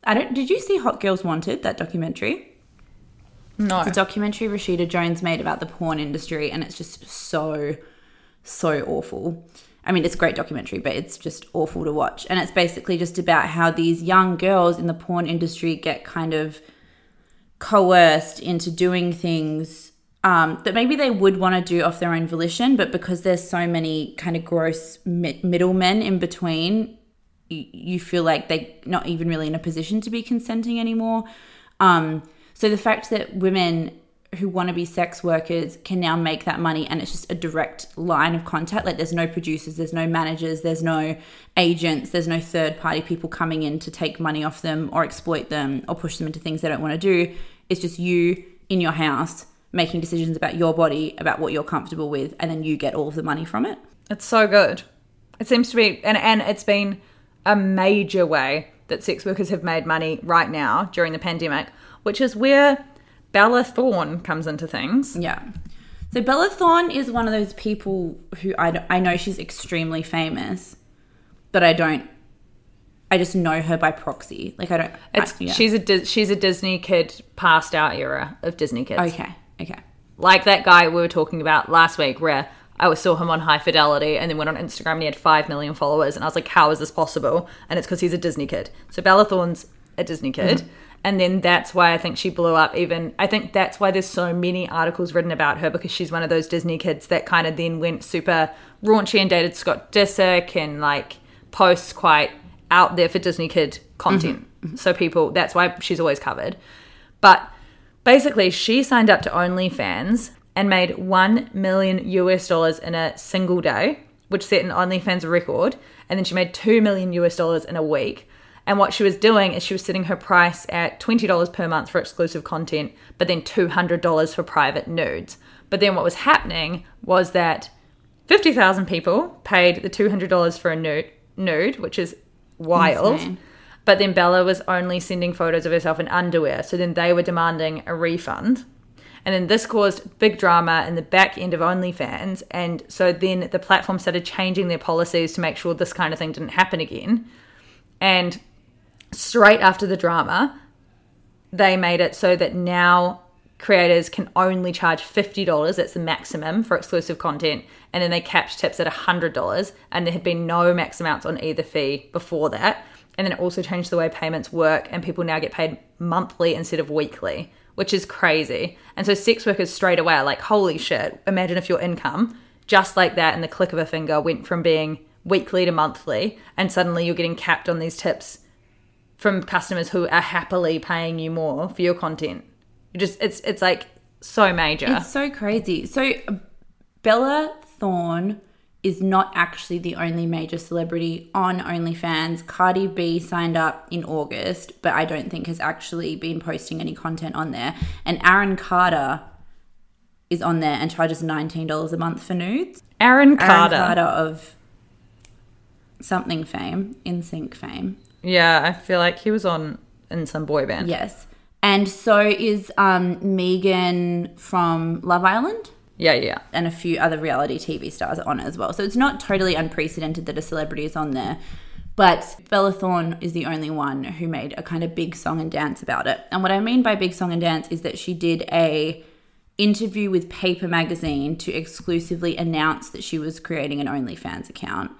I don't. Did you see Hot Girls Wanted that documentary? No. It's a documentary Rashida Jones made about the porn industry, and it's just so, so awful. I mean, it's a great documentary, but it's just awful to watch. And it's basically just about how these young girls in the porn industry get kind of coerced into doing things um, that maybe they would want to do off their own volition, but because there's so many kind of gross mi- middlemen in between, you, feel like they're not even really in a position to be consenting anymore. Um, so the fact that women who want to be sex workers can now make that money and it's just a direct line of contact like there's no producers there's no managers there's no agents there's no third party people coming in to take money off them or exploit them or push them into things they don't want to do it's just you in your house making decisions about your body about what you're comfortable with and then you get all of the money from it It's so good. It seems to be, and, and it's been a major way that sex workers have made money right now during the pandemic, which is where Bella Thorne comes into things. Yeah. So Bella Thorne is one of those people who I, I know she's extremely famous, but I don't. I just know her by proxy. Like I don't. It's I- yeah. she's a she's a Disney kid past our era of Disney kids. okay. Okay. Like that guy we were talking about last week, where I saw him on High Fidelity and then went on Instagram and he had five million followers, and I was like, how is this possible? And it's because he's a Disney kid. So Bella Thorne's a Disney kid. Mm-hmm. And then that's why I think she blew up. Even I think that's why there's so many articles written about her because she's one of those Disney kids that kind of then went super raunchy and dated Scott Disick and like posts quite out there for Disney kid content. Mm-hmm. Mm-hmm. So people, that's why she's always covered. But basically, she signed up to OnlyFans and made 1 million US dollars in a single day, which set an OnlyFans record. And then she made 2 million US dollars in a week. And what she was doing is she was setting her price at $20 per month for exclusive content, but then $200 for private nudes. But then what was happening was that 50,000 people paid the $200 for a nude, nude which is wild. Insane. But then Bella was only sending photos of herself in underwear. So then they were demanding a refund. And then this caused big drama in the back end of OnlyFans. And so then the platform started changing their policies to make sure this kind of thing didn't happen again. And straight after the drama, they made it so that now creators can only charge $50 that's the maximum for exclusive content and then they capped tips at $100 and there had been no max amounts on either fee before that and then it also changed the way payments work and people now get paid monthly instead of weekly which is crazy and so sex workers straight away are like holy shit imagine if your income just like that in the click of a finger went from being weekly to monthly and suddenly you're getting capped on these tips from customers who are happily paying you more for your content. You just it's it's like so major. It's so crazy. So Bella Thorne is not actually the only major celebrity on OnlyFans. Cardi B signed up in August, but I don't think has actually been posting any content on there. And Aaron Carter is on there and charges $19 a month for nudes. Aaron Carter. Aaron Carter of something fame, NSYNC fame. Yeah, I feel like he was on in some boy band. Yes. And so is um, Megan from Love Island. Yeah, yeah. and a few other reality TV stars are on it as well. So it's not totally unprecedented that a celebrity is on there. But Bella Thorne is the only one who made a kind of big song and dance about it. And what I mean by big song and dance is that she did a interview with Paper Magazine to exclusively announce that she was creating an OnlyFans account.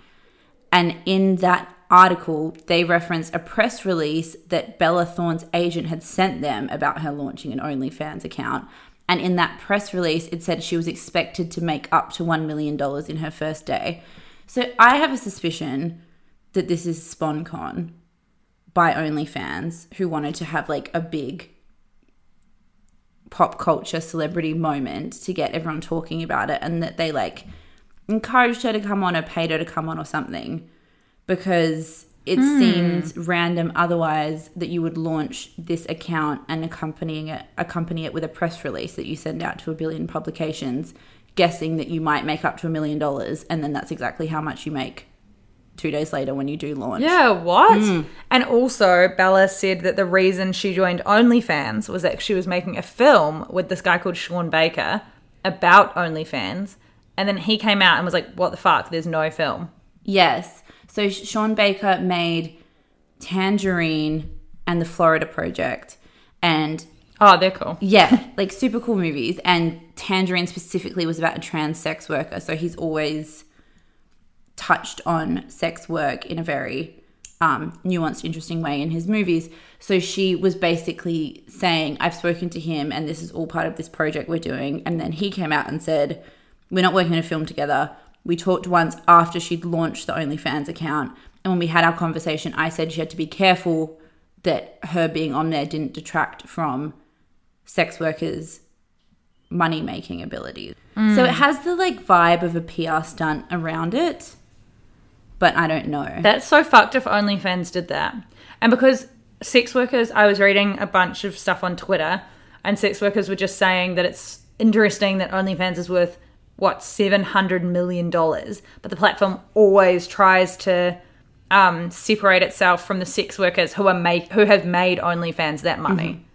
And in that article, they referenced a press release that Bella Thorne's agent had sent them about her launching an OnlyFans account. And in that press release, it said she was expected to make up to $1 million in her first day. So I have a suspicion that this is SponCon by OnlyFans, who wanted to have like a big pop culture celebrity moment to get everyone talking about it and that they like encouraged her to come on or paid her to come on or something because it hmm. seems random otherwise that you would launch this account and accompanying it accompany it with a press release that you send out to a billion publications guessing that you might make up to a million dollars and then that's exactly how much you make two days later when you do launch. Yeah, what? Hmm. And also, Bella said that the reason she joined OnlyFans was that she was making a film with this guy called Sean Baker about OnlyFans. And then he came out and was like, what the fuck? There's no film. Yes. So Sean Baker made Tangerine and the Florida Project. And Oh, they're cool. yeah, like super cool movies. And Tangerine specifically was about a trans sex worker. So he's always touched on sex work in a very um, nuanced, interesting way in his movies. So she was basically saying, I've spoken to him and this is all part of this project we're doing. And then he came out and said, We're not working on a film together. We talked once after she'd launched the OnlyFans account. And when we had our conversation, I said she had to be careful that her being on there didn't detract from sex workers' money making abilities. So it mm. has the like vibe of a PR stunt around it, but I don't know. That's so fucked if OnlyFans did that. And because sex workers, I was reading a bunch of stuff on Twitter, and sex workers were just saying that it's interesting that OnlyFans is worth, what, $700 million. But the platform always tries to um, separate itself from the sex workers who are make, who have made OnlyFans that money.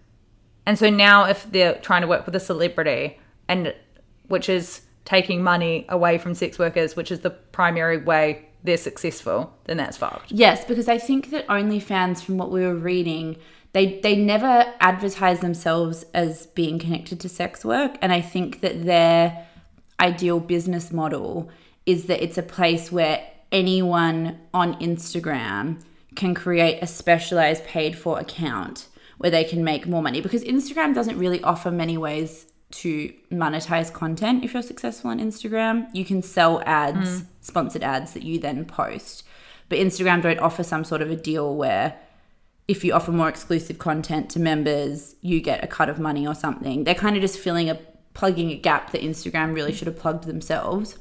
And so now, if they're trying to work with a celebrity, and which is taking money away from sex workers, which is the primary way they're successful, then that's fucked. Yes, because I think that OnlyFans, from what we were reading, they they never advertise themselves as being connected to sex work, and I think that their ideal business model is that it's a place where anyone on Instagram can create a specialized paid for account where they can make more money because Instagram doesn't really offer many ways to monetize content if you're successful on Instagram. You can sell ads, hmm. sponsored ads that you then post. But Instagram don't offer some sort of a deal where if you offer more exclusive content to members, you get a cut of money or something. They're kind of just filling a plugging a gap that Instagram really should have plugged themselves.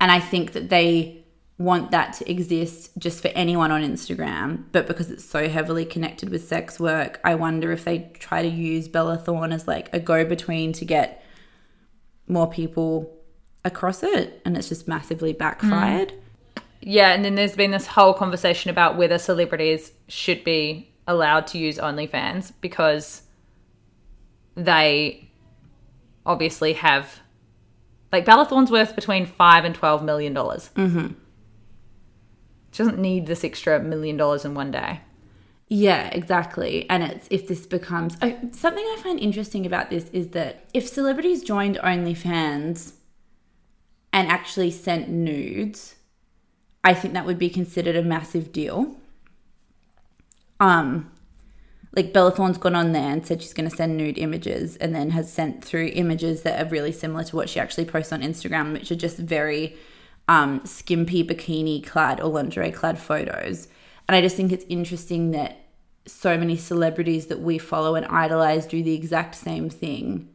And I think that they want that to exist just for anyone on Instagram, but because it's so heavily connected with sex work, I wonder if they try to use Bella Thorne as like a go between to get more people across it, and it's just massively backfired. Mm. Yeah, and then there's been this whole conversation about whether celebrities should be allowed to use OnlyFans because they obviously have like Bella Thorne's worth between five and twelve million dollars. Mm-hmm. She doesn't need this extra million dollars in one day. Yeah, exactly. And it's if this becomes oh, something I find interesting about this is that if celebrities joined OnlyFans and actually sent nudes, I think that would be considered a massive deal. Um, like Bella Thorne's gone on there and said she's going to send nude images, and then has sent through images that are really similar to what she actually posts on Instagram, which are just very um, skimpy bikini clad or lingerie clad photos. And I just think it's interesting that so many celebrities that we follow and idolize do the exact same thing.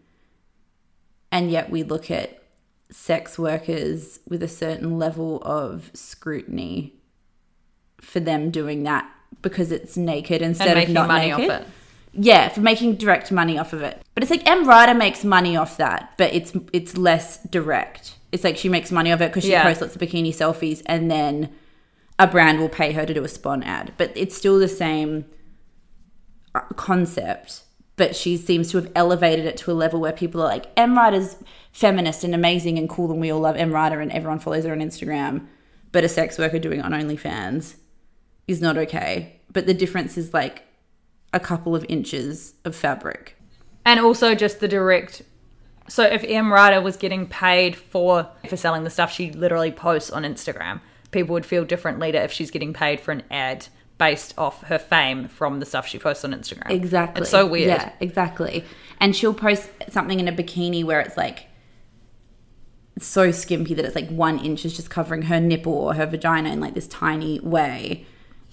And yet we look at sex workers with a certain level of scrutiny for them doing that because it's naked instead of making not money naked. off it. Yeah, for making direct money off of it. But it's like Em Rata makes money off that, but it's it's less direct. It's like she makes money off it because she Yeah. posts lots of bikini selfies, and then a brand will pay her to do a spon ad. But it's still the same uh, concept. But she seems to have elevated it to a level where people are like, Em Rata's feminist and amazing and cool, and we all love Em Rata, and everyone follows her on Instagram. But a sex worker doing it on OnlyFans is not okay. But the difference is like a couple of inches of fabric. And also just the direct so if Em Rata was getting paid for for selling the stuff she literally posts on Instagram, people would feel differently to if she's getting paid for an ad based off her fame from the stuff she posts on Instagram. Exactly. It's so weird. Yeah, exactly. And she'll post something in a bikini where it's like so skimpy that it's like one inch is just covering her nipple or her vagina in like this tiny way.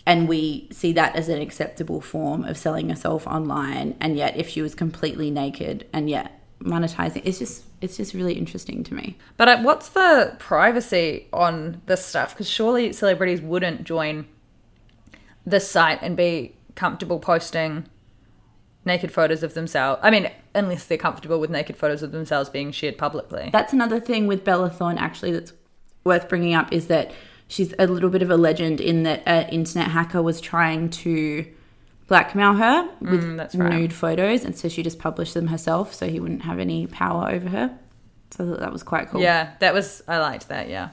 And we see that as an acceptable form of selling yourself online. And yet, if she was completely naked and yet monetizing, it's just it's just really interesting to me. But uh, what's the privacy on this stuff? Because surely celebrities wouldn't join this site and be comfortable posting naked photos of themselves. I mean, unless they're comfortable with naked photos of themselves being shared publicly. That's another thing with Bella Thorne actually that's worth bringing up is that she's a little bit of a legend in that an internet hacker was trying to blackmail her with Mm, right. nude photos, and so she just published them herself, so he wouldn't have any power over her. So I thought that was quite cool. Yeah, that was I liked that. Yeah,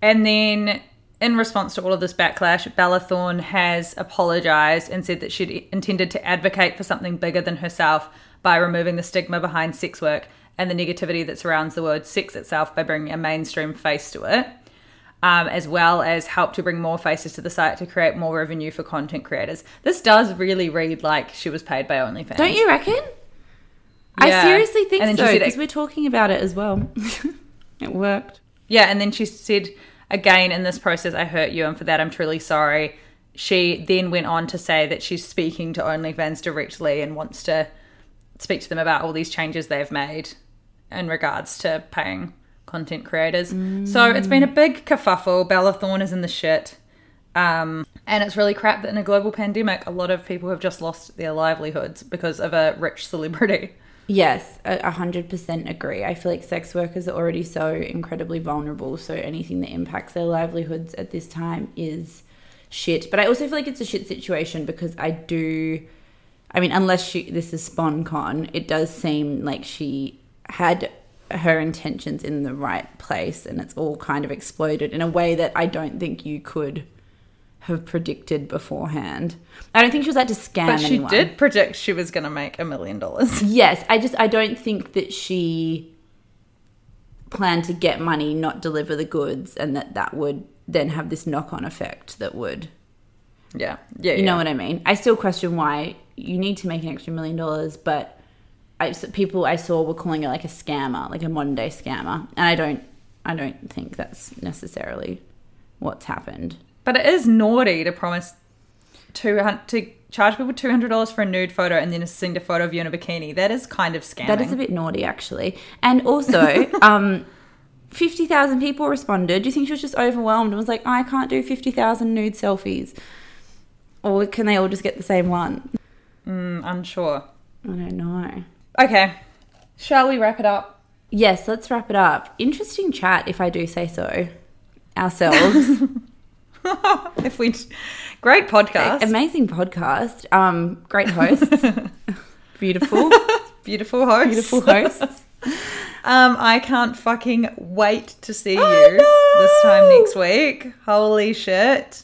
and then in response to all of this backlash, Bella Thorne has apologized and said that she'd intended to advocate for something bigger than herself by removing the stigma behind sex work and the negativity that surrounds the word sex itself by bringing a mainstream face to it. Um, as well as help to bring more faces to the site to create more revenue for content creators. This does really read like she was paid by OnlyFans. Don't you reckon? I seriously think And so because we're talking about it as well. it worked. Yeah, and then she said, again, in this process, I hurt you, and for that, I'm truly sorry. She then went on to say that she's speaking to OnlyFans directly and wants to speak to them about all these changes they've made in regards to paying content creators. So it's been a big kerfuffle. Bella Thorne is in the shit. Um, and it's really crap that in a global pandemic, a lot of people have just lost their livelihoods because of a rich celebrity. Yes, a hundred percent agree. I feel like sex workers are already so incredibly vulnerable, so anything that impacts their livelihoods at this time is shit. But I also feel like it's a shit situation because I do I mean, unless she this is SponCon, it does seem like she had her intentions in the right place and it's all kind of exploded in a way that I don't think you could have predicted beforehand. I don't think she was out to scam But she anyone. did predict she was going to make a million dollars. Yes, I just I don't think that she planned to get money, not deliver the goods, and that that would then have this knock on effect that would. Yeah, yeah, You know yeah. what I mean? I still question why you need to make an extra million dollars, but I, people I saw were calling it like a scammer, like a modern day scammer, and I don't, I don't think that's necessarily what's happened. But it is naughty to promise two hundred to charge people two hundred dollars for a nude photo and then send a photo of you in a bikini. That is kind of scamming. That is a bit naughty, actually. And also, um, 50,000 people responded. Do you think she was just overwhelmed and was like, I can't do 50,000 nude selfies? Or can they all just get the same one? Mm, unsure. I don't know. Okay, shall we wrap it up? Yes, let's wrap it up. Interesting chat, if I do say so. Ourselves. if we, great podcast, Amazing podcast. Um, great hosts. Beautiful. beautiful host, Beautiful hosts. Um, I can't fucking wait to see Oh, you this time next week. Holy shit.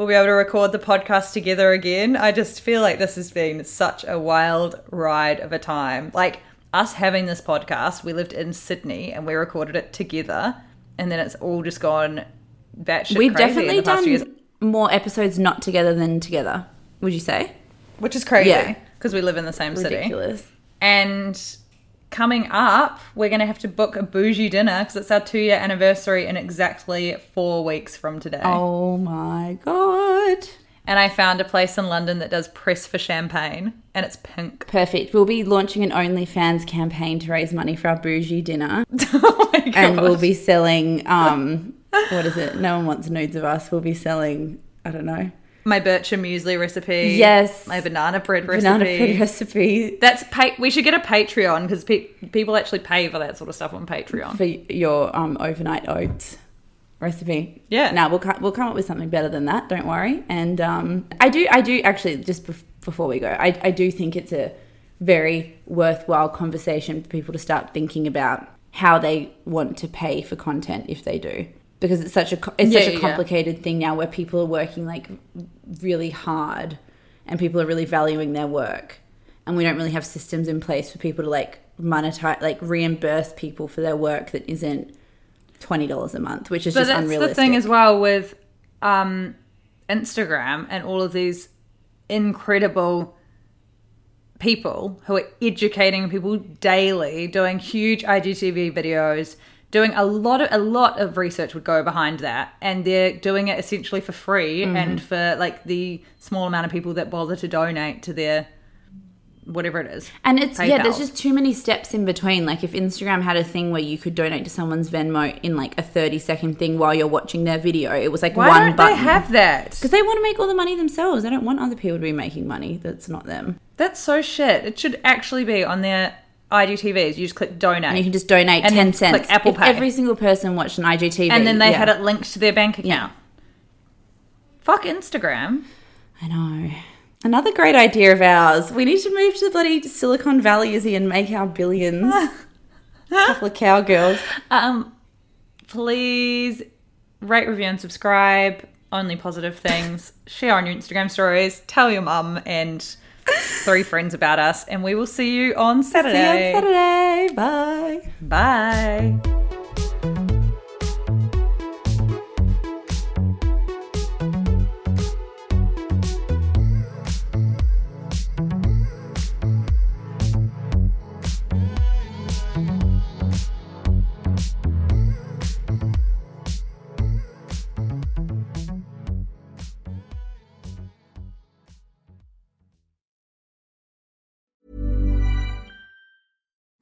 We'll be able to record the podcast together again. I just feel like this has been such a wild ride of a time. Like us having this podcast, we lived in Sydney and we recorded it together, and then it's all just gone batshit We've crazy definitely in the past done more episodes not together than together, would you say? which is crazy Yeah. because we live in the same city. Ridiculous. And coming up, we're going to have to book a bougie dinner because it's our two year anniversary in exactly four weeks from today. Oh my god. And I found a place in London that does press for champagne and it's pink. Perfect. We'll be launching an OnlyFans campaign to raise money for our bougie dinner. oh my God. and we'll be selling um what is it? No one wants nudes of us. We'll be selling I don't know. My Bircher muesli recipe. Yes. My banana bread recipe. Banana bread recipe That's pay- we should get a Patreon because pe- people actually pay for that sort of stuff on Patreon. for your um overnight oats recipe. Yeah. Now we'll we'll come up with something better than that. Don't worry. And um, I do I do actually just bef- before we go, I I do think it's a very worthwhile conversation for people to start thinking about how they want to pay for content if they do because it's such a it's Yeah, such yeah, a yeah. complicated thing now where people are working like really hard and people are really valuing their work and we don't really have systems in place for people to like monetize like reimburse people for their work that isn't twenty dollars a month, which is But just that's unrealistic. the thing as well with um, Instagram and all of these incredible people who are educating people daily, doing huge IGTV videos, doing a lot of a lot of research would go behind that, and they're doing it essentially for free Mm-hmm. and for like the small amount of people that bother to donate to their whatever it is. And it's yeah, there's just too many steps in between. Like if Instagram had a thing where you could donate to someone's Venmo in like a 30 second thing while you're watching their video, it was like Why one don't button. they have that? because they want to make all the money themselves. They don't want other people to be making money that's not them. That's so shit. It should actually be on their IGTVs. You just click donate. And you can just donate And 10 cents. click Apple if Pay. every single person watched an IGTV. and then they yeah. had it linked to their bank account. Fuck Instagram. I know. Another great idea of ours. We need to move to the bloody Silicon Valley Izzy, and make our billions. A couple of cowgirls. Um, please rate, review, and subscribe. Only positive things. Share on your Instagram stories. Tell your mum and three friends about us, and we will see you on Saturday. See you on Saturday. Bye. Bye.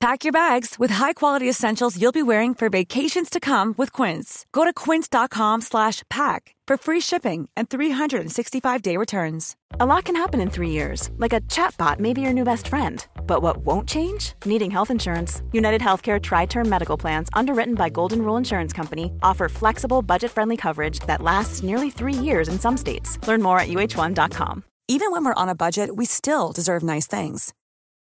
Pack your bags with high-quality essentials you'll be wearing for vacations to come with Quince. Go to quince.com slash pack for free shipping and 365-day returns. A lot can happen in three years, like a chatbot may be your new best friend. But what won't change? Needing health insurance. United Healthcare Tri Term Medical Plans, underwritten by Golden Rule Insurance Company, offer flexible, budget friendly coverage that lasts nearly three years in some states. Learn more at uh1.com. Even when we're on a budget, we still deserve nice things.